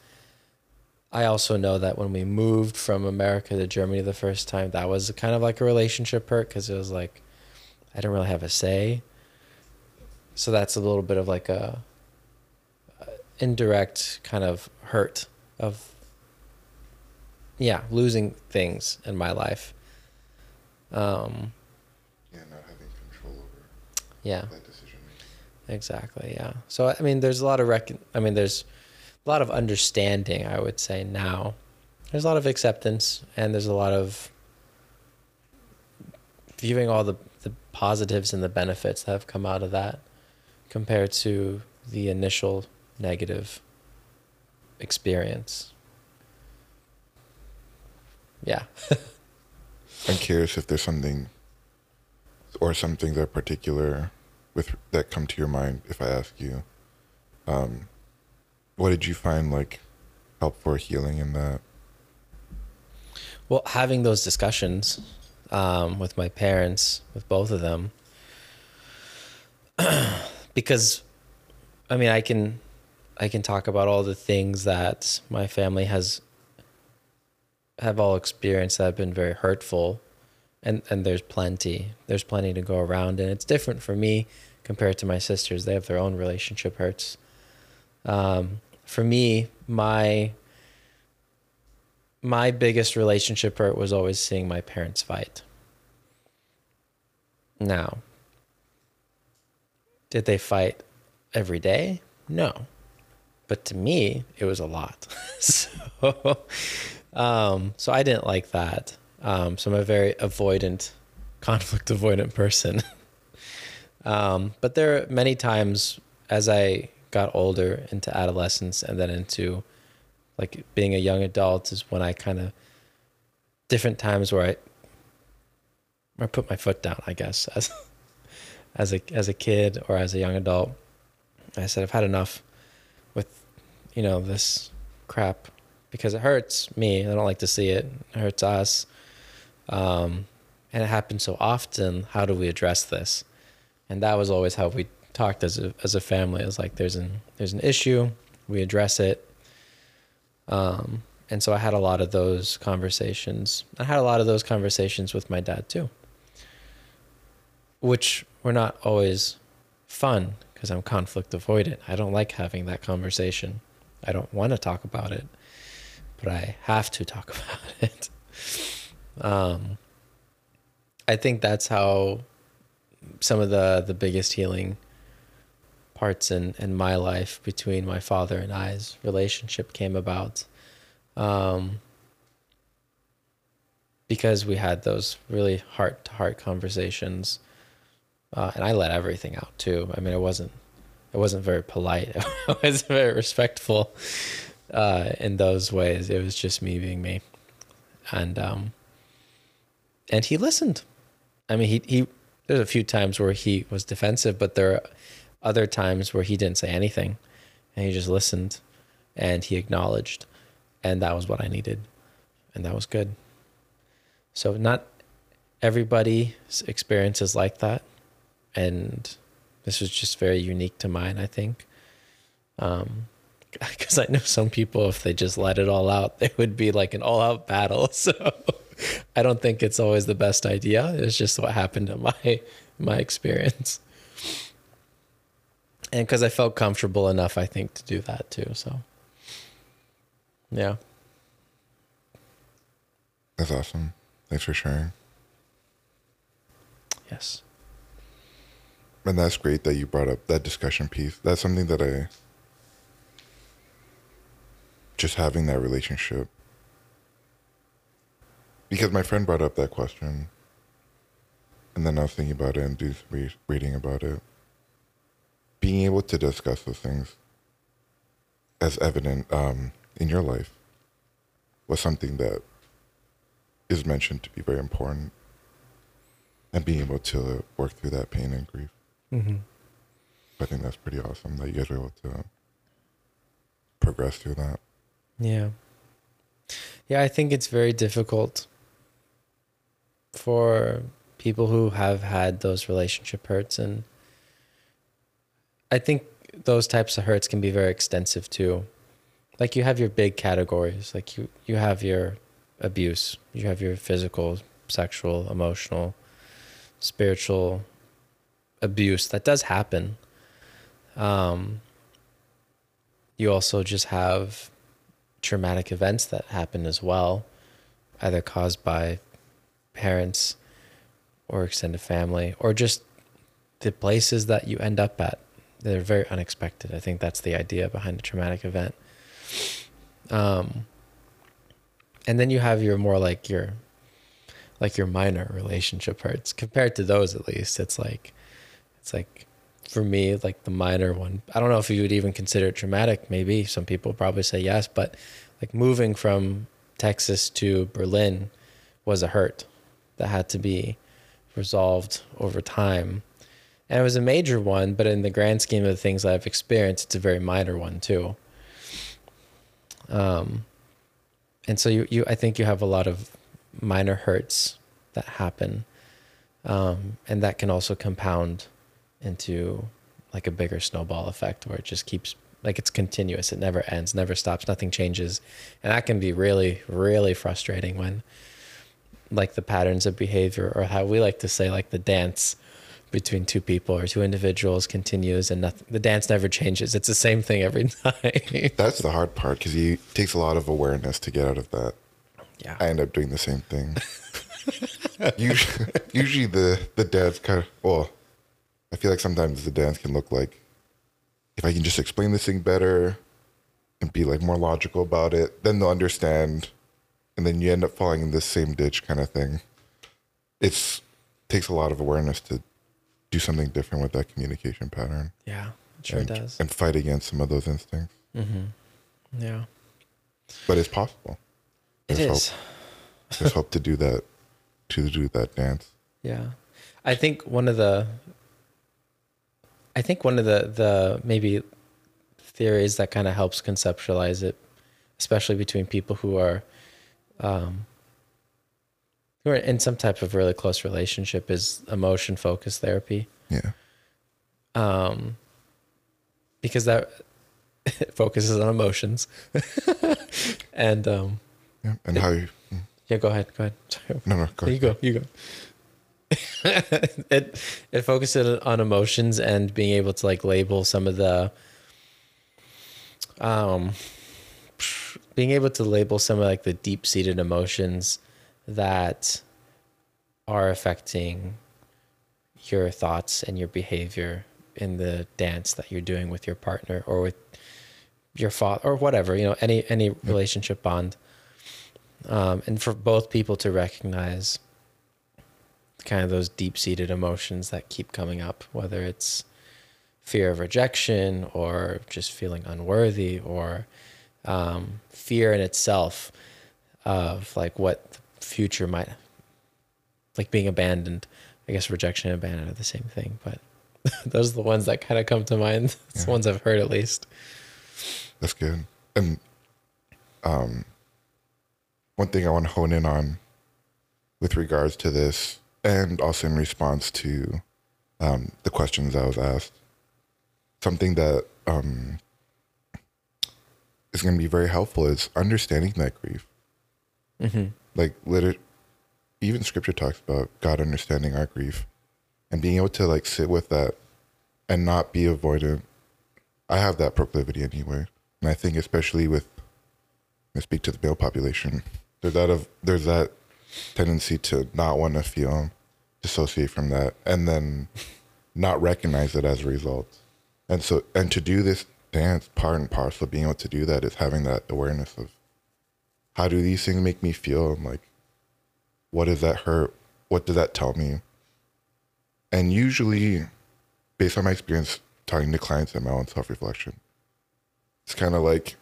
I also know that when we moved from America to Germany the first time, that was kind of like a relationship hurt because it was like I don't really have a say. So that's a little bit of like a, indirect kind of hurt of yeah losing things in my life. Um, Yeah, not having control over yeah. that decision making. Exactly. Yeah. So I mean, there's a lot of rec. I mean, there's a lot of understanding. I would say now, there's a lot of acceptance, and there's a lot of viewing all the positives and the benefits that have come out of that, compared to the initial negative experience. Yeah. <laughs> I'm curious if there's something or some things that are particular with that come to your mind if I ask you. Um, what did you find like help for healing in that? Well, having those discussions um, with my parents, with both of them, <clears throat> because, I mean, I can, I can talk about all the things that my family has have all experienced that have been very hurtful, and and there's plenty, there's plenty to go around, and it's different for me compared to my sisters. They have their own relationship hurts. Um, for me, my my biggest relationship hurt was always seeing my parents fight. Now, did they fight every day? No. But to me, it was a lot. <laughs> so, um, so I didn't like that. Um, so I'm a very avoidant, conflict avoidant person. <laughs> um, but there are many times as I got older into adolescence and then into like being a young adult is when I kind of different times where I I put my foot down, I guess, <laughs> as as a as a kid or as a young adult. I said I've had enough with you know this crap because it hurts me. I don't like to see it. It hurts us. Um, and it happens so often. How do we address this? And that was always how we talked as a as a family. It was like there's an there's an issue, we address it, um, and so I had a lot of those conversations. I had a lot of those conversations with my dad too, which were not always fun because I'm conflict avoidant. I don't like having that conversation. I don't want to talk about it, but I have to talk <laughs> about it. Um, I think that's how some of the the biggest healing parts in in my life between my father and I's relationship came about. Um, because we had those really heart to heart conversations, uh, and I let everything out too. I mean, it wasn't it wasn't very polite. <laughs> it wasn't very respectful uh, in those ways. It was just me being me, and um, and he listened. I mean, he he. There's a few times where he was defensive, but there other times where he didn't say anything, and he just listened, and he acknowledged, and that was what I needed, and that was good. So not everybody's experience is like that, and this was just very unique to mine. I think, um, <laughs> because I know some people, if they just let it all out, <laughs> they would be like an all-out battle. <laughs> So. I don't think it's always the best idea. It's just what happened in my my experience. And because I felt comfortable enough, I think, to do that too. So, yeah. That's awesome. Thanks for sharing. Yes. And that's great that you brought up that discussion piece. That's something that I just having that relationship. Because my friend brought up that question. And then I was thinking about it and do reading about it. Being able to discuss those things as evident um, in your life was something that is mentioned to be very important. And being able to work through that pain and grief. Mm-hmm. I think that's pretty awesome that you guys were able to progress through that. Yeah. Yeah, I think it's very difficult for people who have had those relationship hurts and I think those types of hurts can be very extensive too. Like you have your big categories, like you you have your abuse, you have your physical, sexual, emotional, spiritual abuse that does happen. Um you also just have traumatic events that happen as well, either caused by parents or extended family or just the places that you end up at. They're very unexpected. I think that's the idea behind a traumatic event. Um, and then you have your more like your like your minor relationship hurts compared to those at least it's like it's like for me like the minor one i don't know if you would even consider it traumatic maybe some people probably say yes but like moving from texas to berlin was a hurt that had to be resolved over time and it was a major one but in the grand scheme of things i've experienced it's a very minor one too. Um and so you, you i think you have a lot of minor hurts that happen um, and that can also compound into like a bigger snowball effect where it just keeps like it's continuous. It never ends never stops nothing changes. And that can be really really frustrating when like the patterns of behavior or how we like to say like the dance between two people or two individuals continues and nothing, the dance never changes it's the same thing every <laughs> night That's the hard part because it takes a lot of awareness to get out of that. yeah I end up doing the same thing. <laughs> usually, usually the the dance kind of well, I feel like sometimes the dance can look like if I can just explain this thing better and be like more logical about it, then they'll understand, and then you end up falling in this same ditch kind of thing. It's takes a lot of awareness to do something different with that communication pattern. yeah it sure and, does and fight against some of those instincts. yeah But it's possible. it There's is Hope. There's hope to do that, to do that dance. Yeah. I think one of the I think one of the the maybe theories that kind of helps conceptualize it, especially between people who are um who are in some type of really close relationship is emotion focused therapy. Yeah. Um because that <laughs> focuses on emotions. <laughs> and um Yeah. And how you, yeah, go ahead. Go ahead. <laughs> Sorry. no, no, go You go. You go. it it focuses on emotions and being able to like label some of the um being able to label some of like the deep seated emotions that are affecting your thoughts and your behavior in the dance that you're doing with your partner or with your father or whatever you know any any relationship bond. Um, and for both people to recognize kind of those deep seated emotions that keep coming up, whether it's fear of rejection or just feeling unworthy or um, fear in itself of like what future might like being abandoned. I guess rejection and abandon are the same thing, but <laughs> those are the ones that kind of come to mind. <laughs> It's the ones I've heard at least. That's good. And um, one thing I want to hone in on with regards to this, and also in response to um, the questions I was asked, something that um, is going to be very helpful is understanding that grief. Mm-hmm. Like, liter- even scripture talks about God understanding our grief and being able to like sit with that and not be avoidant. I have that proclivity anyway. And I think especially with I speak to the male population, there's that of there's that tendency to not want to feel dissociate from that and then not recognize it as a result. And so and to do this dance part and parcel being able to do that is having that awareness of how do these things make me feel I'm like what does that hurt? What does that tell me? And usually based on my experience talking to clients and my own self reflection, it's kind of like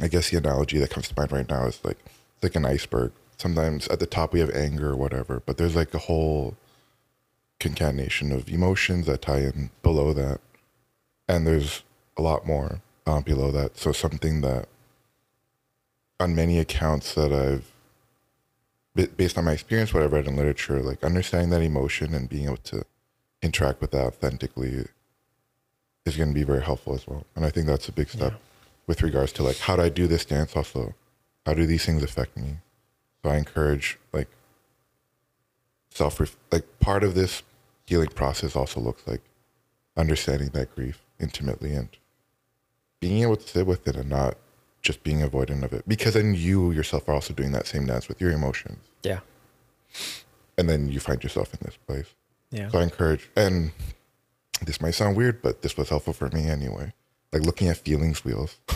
I guess the analogy that comes to mind right now is like it's like an iceberg. Sometimes at the top we have anger or whatever, but there's like a whole concatenation of emotions that tie in below that, and there's a lot more uh, below that. So something that on many accounts that I've based on my experience, what I've read in literature, like understanding that emotion and being able to interact with that authentically is going to be very helpful as well. And I think that's a big step Yeah. with regards to like how do I do this dance? Also, how do these things affect me? So I encourage like self like part of this healing process also looks like understanding that grief intimately and being able to sit with it and not just being avoidant of it because then you yourself are also doing that same dance with your emotions Yeah. and then you find yourself in this place Yeah. so i encourage and this might sound weird but this was helpful for me anyway like looking at feelings wheels <laughs>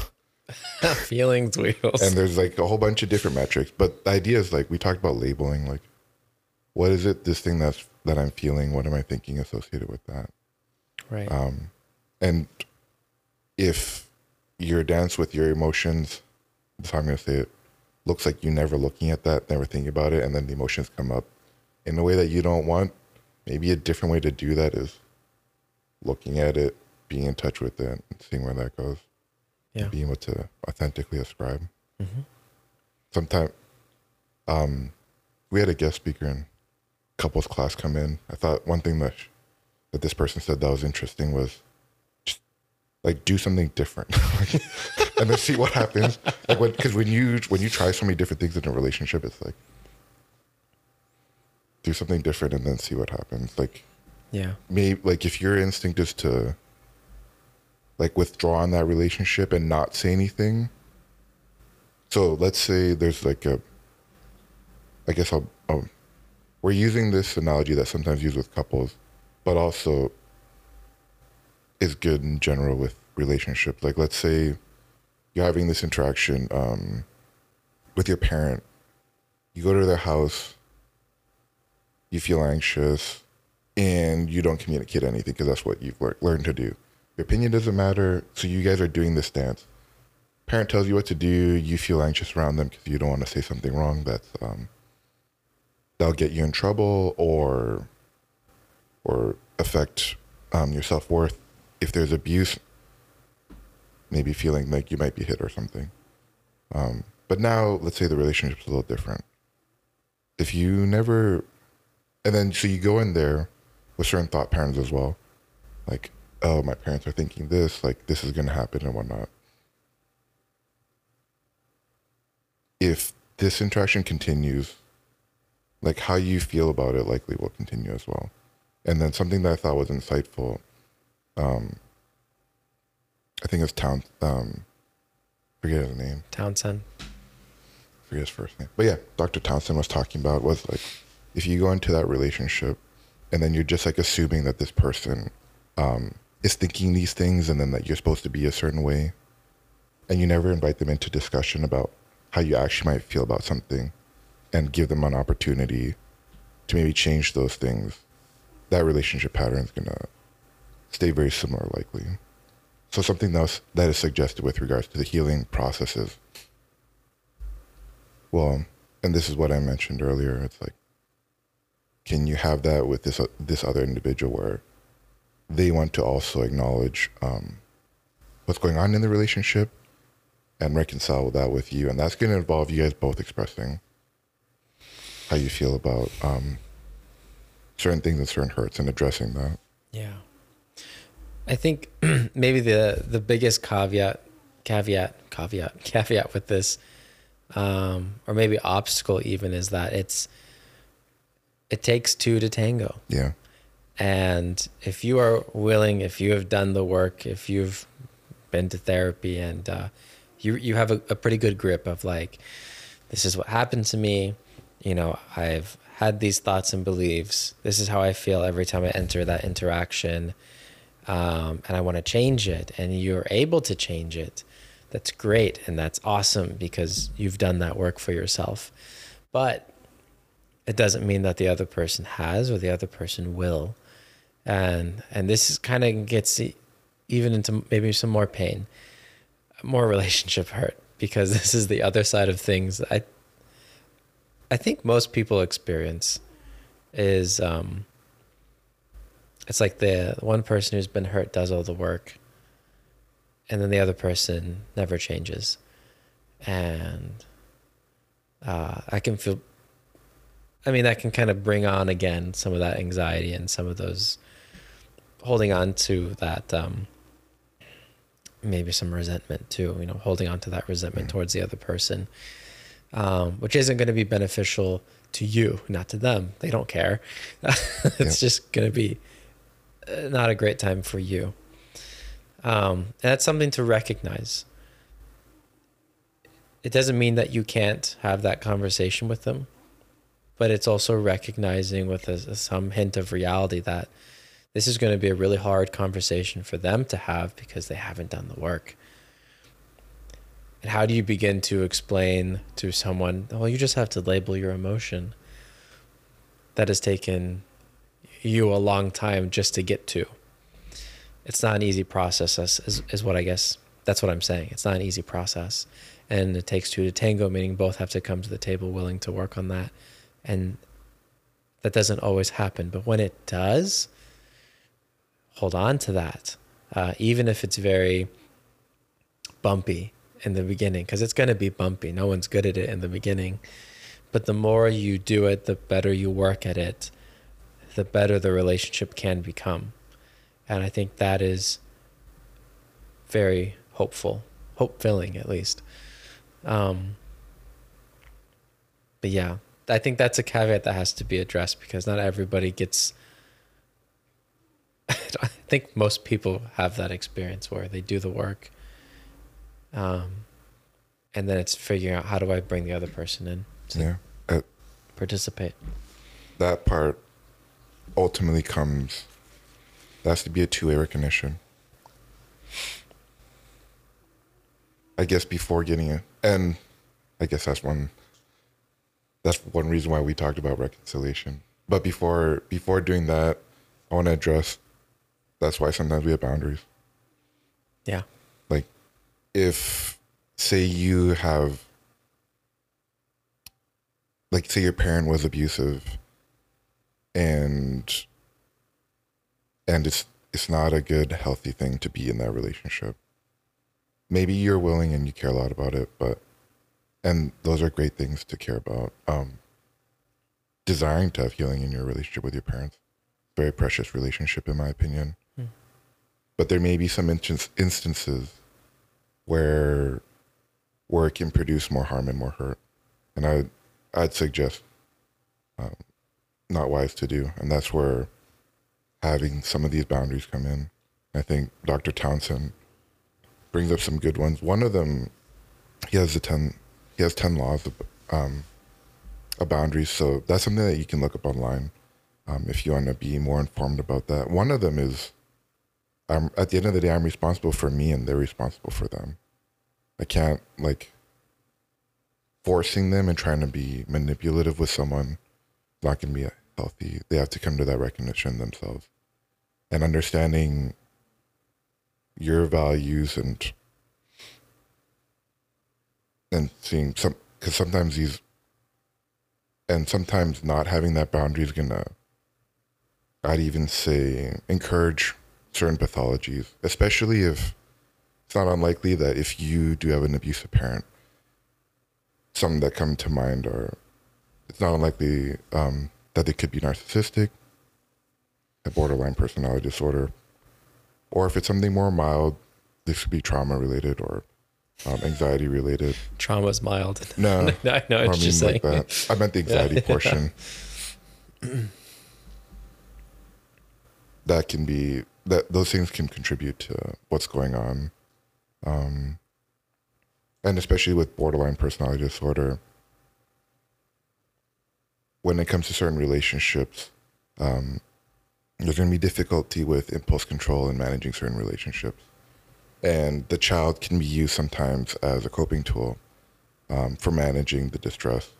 Feelings wheels. and there's like a whole bunch of different metrics but the idea is like we talked about labeling like what is it this thing that's that i'm feeling what am i thinking associated with that right. um, and if your dance with your emotions that's how i'm going to say it looks like you never looking at that never thinking about it and then the emotions come up in a way that you don't want maybe a different way to do that is looking at it being in touch with it and seeing where that goes yeah. being able to authentically ascribe Mm-hmm. sometime um we had a guest speaker in couples class come in i thought one thing that sh- that this person said that was interesting was like do something different. <laughs> And then see what happens. Like when because when you when you try so many different things in a relationship it's like do something different and then see what happens. Like Yeah. maybe like if your instinct is to like withdraw in that relationship and not say anything. So let's say there's like a i guess I'll, we're using this analogy that's sometimes used with couples but also is good in general with relationships like let's say you're having this interaction um, with your parent you go to their house you feel anxious and you don't communicate anything because that's what you've lear- learned to do. Your opinion doesn't matter, so you guys are doing this dance. Parent tells you what to do, you feel anxious around them because you don't want to say something wrong that's um, that'll get you in trouble or or affect um, your self worth. If there's abuse, maybe feeling like you might be hit or something. Um, but now, let's say the relationship's a little different. If you never and then so you go in there with certain thought patterns as well like oh my parents are thinking this like this is going to happen and whatnot if this interaction continues like how you feel about it likely will continue as well and then something that i thought was insightful um i think it's town um forget his name Townsend. forget his first name. But yeah, Dr. Townsend was talking about was like if you go into that relationship and then you're just like assuming that this person um, is thinking these things and then that you're supposed to be a certain way and you never invite them into discussion about how you actually might feel about something and give them an opportunity to maybe change those things, that relationship pattern is gonna stay very similar likely. So something else that is suggested with regards to the healing processes well, and this is what I mentioned earlier. It's like, can you have that with this this other individual where they want to also acknowledge um, what's going on in the relationship and reconcile that with you, and that's going to involve you guys both expressing how you feel about um, certain things and certain hurts and addressing that. Yeah. I think <clears throat> maybe the the biggest caveat caveat caveat <laughs> caveat with this um or maybe obstacle even is that it's it takes two to tango. Yeah, And if you are willing, if you have done the work, if you've been to therapy and uh, you you have a, a pretty good grip of like, this is what happened to me, you know, I've had these thoughts and beliefs. This is how I feel every time I enter that interaction, um, and I want to change it. And you're able to change it. That's great, and that's awesome because you've done that work for yourself. But it doesn't mean that the other person has or the other person will and and this is kind of gets even into maybe some more pain more <laughs> relationship hurt because <laughs> this is the other side of things i i think most people experience is um it's like the one person who's been hurt does all the work and then the other person never changes and uh, I can feel. I mean, that can kind of bring on again some of that anxiety and some of those holding on to that. Um, maybe some resentment too. You know, holding on to that resentment Mm. towards the other person, um, which isn't going to be beneficial to you, not to them. They don't care. <laughs> it's just going to be not a great time for you. Um, that's something to recognize. It doesn't mean that you can't have that conversation with them, but it's also recognizing with a, some hint of reality that this is going to be a really hard conversation for them to have because they haven't done the work. And how do you begin to explain to someone, well, you just have to label your emotion that has taken you a long time just to get to? It's not an easy process, is, is, what I guess that's what I'm saying. It's not an easy process. And it takes two to tango, meaning both have to come to the table willing to work on that. And that doesn't always happen. But when it does, hold on to that, uh, even if it's very bumpy in the beginning, because it's going to be bumpy. No one's good at it in the beginning. But the more you do it, the better you work at it, the better the relationship can become. And I think that is very hopeful, hope filling at least. Um, but yeah, I think that's a caveat that has to be addressed because not everybody gets. <laughs> I think most people have that experience where they do the work, um, and then it's figuring out how do I bring the other person in to Yeah. Uh, participate. that part ultimately comes there has to be a two-way recognition. I guess before getting it and i guess that's one that's one reason why we talked about reconciliation. But before before doing that i want to address that's why sometimes we have boundaries. Yeah, like if say you have like say your parent was abusive and and it's it's not a good healthy thing to be in that relationship. Maybe you're willing and you care a lot about it but and those are great things to care about. Um desiring to have healing in your relationship with your parents very precious relationship in my opinion. Hmm. but there may be some instance, instances where where it can produce more harm and more hurt. And i i'd suggest um, not wise to do and that's where having some of these boundaries come in. I think dr townsend brings up some good ones. One of them he has the 10 he has 10 laws of um of boundaries so that's something that you can look up online um, if you want to be more informed about that. One of them is i'm at the end of the day i'm responsible for me and they're responsible for them. I can't like forcing them and trying to be manipulative with someone not to be healthy they have to come to that recognition themselves. And understanding your values and and seeing some because sometimes these and sometimes not having that boundary is gonna i'd even say encourage certain pathologies especially if it's not unlikely that if you do have an abusive parent some that come to mind are it's not unlikely um, that they could be narcissistic a borderline personality disorder or if it's something more mild this could be trauma related or um, anxiety related trauma's mild. <laughs> no <laughs> I know I what don't saying. that. I meant the anxiety <laughs> portion. that can be that those things can contribute to what's going on, um, and especially with borderline personality disorder. When it comes to certain relationships, um, there's going to be difficulty with impulse control and managing certain relationships, and the child can be used sometimes as a coping tool um, for managing the distress.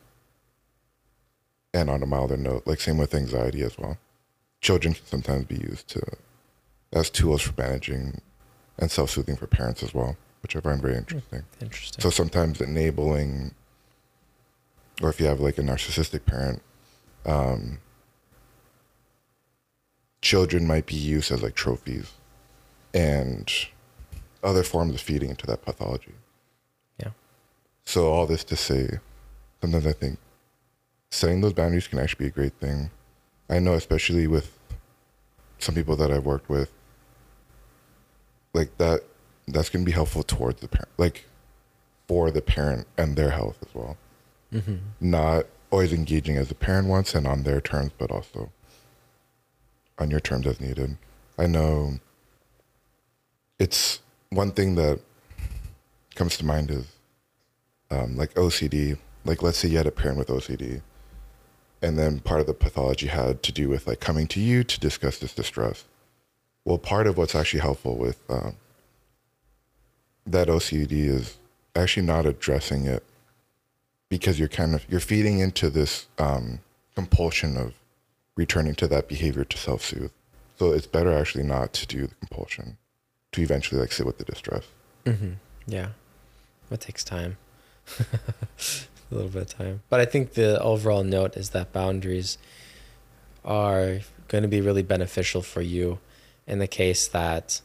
And on a milder note, like same with anxiety as well. Children can sometimes be used to as tools for managing and self-soothing for parents as well, which I find very interesting. Interesting. So sometimes enabling, or if you have like a narcissistic parent, um, children might be used as like trophies and other forms of feeding into that pathology. Yeah. So all this to say, sometimes I think setting those boundaries can actually be a great thing. I know, especially with some people that I've worked with, like that, that's going to be helpful towards the parent, like for the parent and their health as well. Mm-hmm. Not always engaging as the parent wants and on their terms, but also on your terms as needed. I know it's one thing that comes to mind is um, like OCD. Like, let's say you had a parent with OCD, and then part of the pathology had to do with like coming to you to discuss this distress. Well, part of what's actually helpful with um, that OCD is actually not addressing it because you're kind of you're feeding into this um, compulsion of returning to that behavior to self-soothe. So it's better actually not to do the compulsion to eventually like sit with the distress. Mm-hmm. Yeah, it takes time, <laughs> a little bit of time. But I think the overall note is that boundaries are going to be really beneficial for you in the case that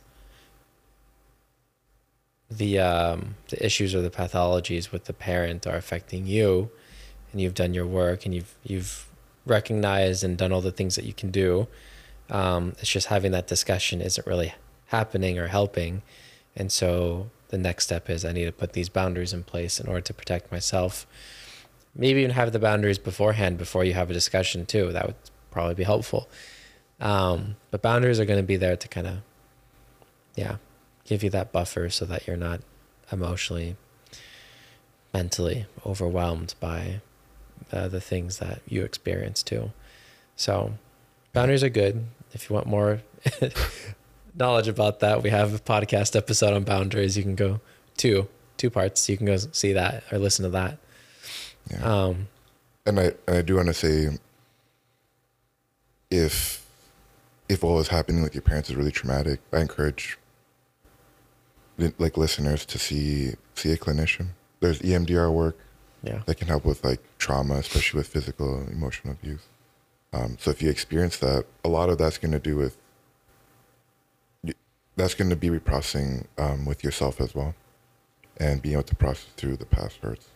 the um, the issues or the pathologies with the parent are affecting you, and you've done your work and you've you've recognized and done all the things that you can do. Um, it's just having that discussion isn't really happening or helping, and so the next step is I need to put these boundaries in place in order to protect myself. Maybe even have the boundaries beforehand before you have a discussion too. That would probably be helpful. Um, but boundaries are going to be there to kind of, yeah, give you that buffer so that you're not emotionally, mentally overwhelmed by uh, the things that you experience too. So, boundaries are good. If you want more <laughs> knowledge about that, we have a podcast episode on boundaries. You can go two two parts. You can go see that or listen to that. Yeah. Um, and I and I do want to say if if what was happening with your parents is really traumatic, I encourage like listeners to see see a clinician. There's EMDR work yeah. that can help with like trauma, especially with physical and emotional abuse. Um, so if you experience that, a lot of that's going to do with that's going to be reprocessing um, with yourself as well, and being able to process through the past hurts.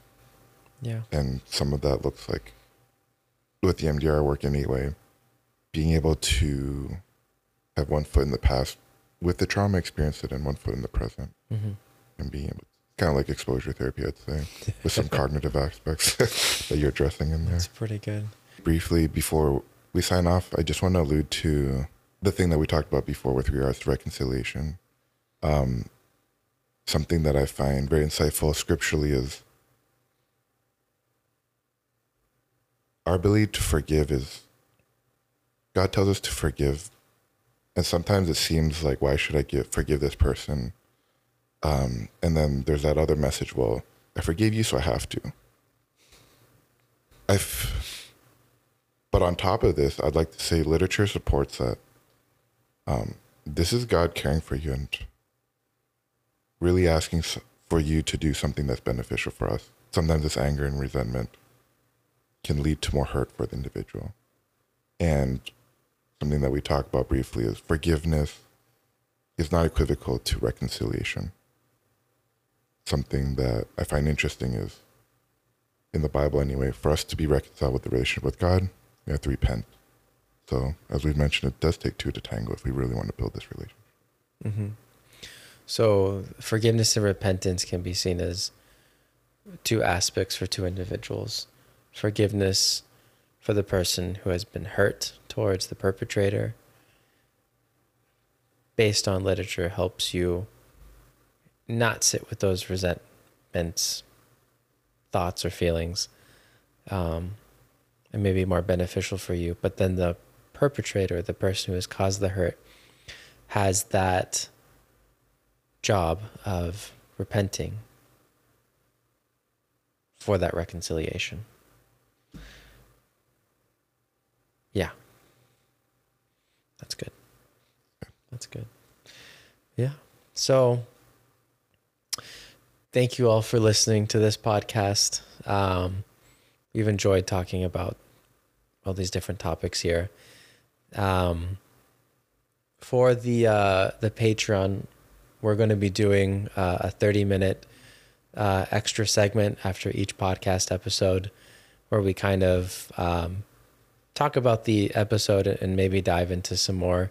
Yeah. And some of that looks like with the MDR work anyway, being able to have one foot in the past with the trauma experience it and one foot in the present Mm-hmm. and being able kind of like exposure therapy, I'd say, with some <laughs> cognitive aspects <laughs> that you're addressing in there. That's pretty good. Briefly, before we sign off, I just want to allude to the thing that we talked about before with regards to reconciliation. Um, something that I find very insightful scripturally is our ability to forgive is God tells us to forgive, and sometimes it seems like why should I give forgive this person? Um, and then there's that other message. Well, I forgave you, so I have to. I've, but on top of this, I'd like to say literature supports that. Um, this is God caring for you and really asking for you to do something that's beneficial for us. Sometimes this anger and resentment can lead to more hurt for the individual. And something that we talked about briefly is forgiveness is not equivocal to reconciliation. Something that I find interesting is in the Bible anyway, for us to be reconciled with the relationship with God, we have to repent. So, as we've mentioned, it does take two to tango if we really want to build this relationship. Mm-hmm. So forgiveness and repentance can be seen as two aspects for two individuals. Forgiveness for the person who has been hurt towards the perpetrator, based on literature, helps you not sit with those resentments, thoughts, or feelings, um, and maybe more beneficial for you. But then the perpetrator, the person who has caused the hurt, has that job of repenting for that reconciliation. Yeah. That's good. That's good. Yeah. So thank you all for listening to this podcast. Um, we've enjoyed talking about all these different topics here. Um, for the uh, the Patreon, we're going to be doing uh, a 30 minute uh, extra segment after each podcast episode where we kind of um, talk about the episode and maybe dive into some more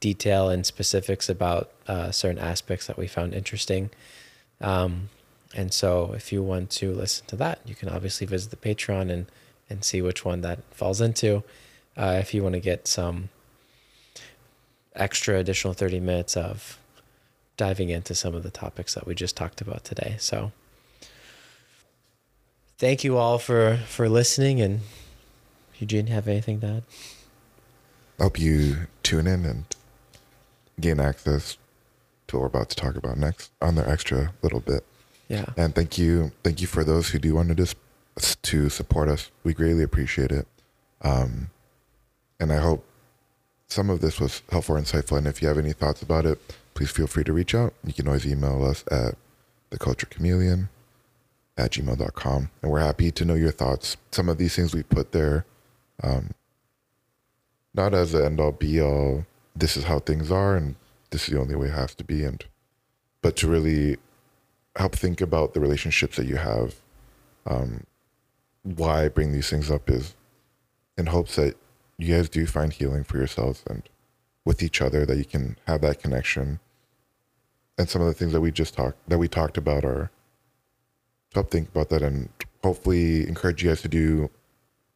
detail and specifics about uh, certain aspects that we found interesting. Um, and so, if you want to listen to that, you can obviously visit the Patreon and and see which one that falls into. Uh, if you want to get some extra additional 30 minutes of diving into some of the topics that we just talked about today. So thank you all for for listening and Eugene have anything to add? I hope you tune in and gain access to what we're about to talk about next on the extra little bit. Yeah. And thank you, thank you for those who do want to just to support us. We greatly appreciate it. Um, and I hope some of this was helpful or insightful. And if you have any thoughts about it, please feel free to reach out. You can always email us at the cultured chameleon at gmail.com. And we're happy to know your thoughts. Some of these things we put there, um, not as an end all be all, this is how things are and this is the only way it has to be. And, but to really help think about the relationships that you have. Um, why I bring these things up is in hopes that you guys do find healing for yourselves and with each other that you can have that connection and some of the things that we just talked that we talked about are to help think about that and hopefully encourage you guys to do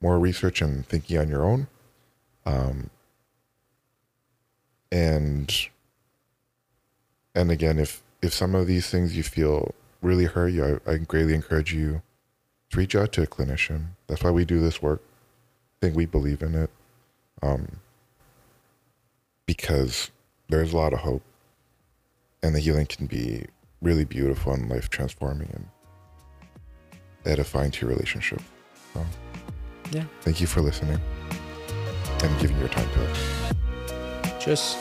more research and thinking on your own. Um, and and again if if some of these things you feel really hurt you I, I greatly encourage you to reach out to a clinician. That's why we do this work. I think we believe in it um, because there's a lot of hope and the healing can be really beautiful and life transforming and edifying to your relationship. So, Yeah. Thank you for listening and giving your time to us. Just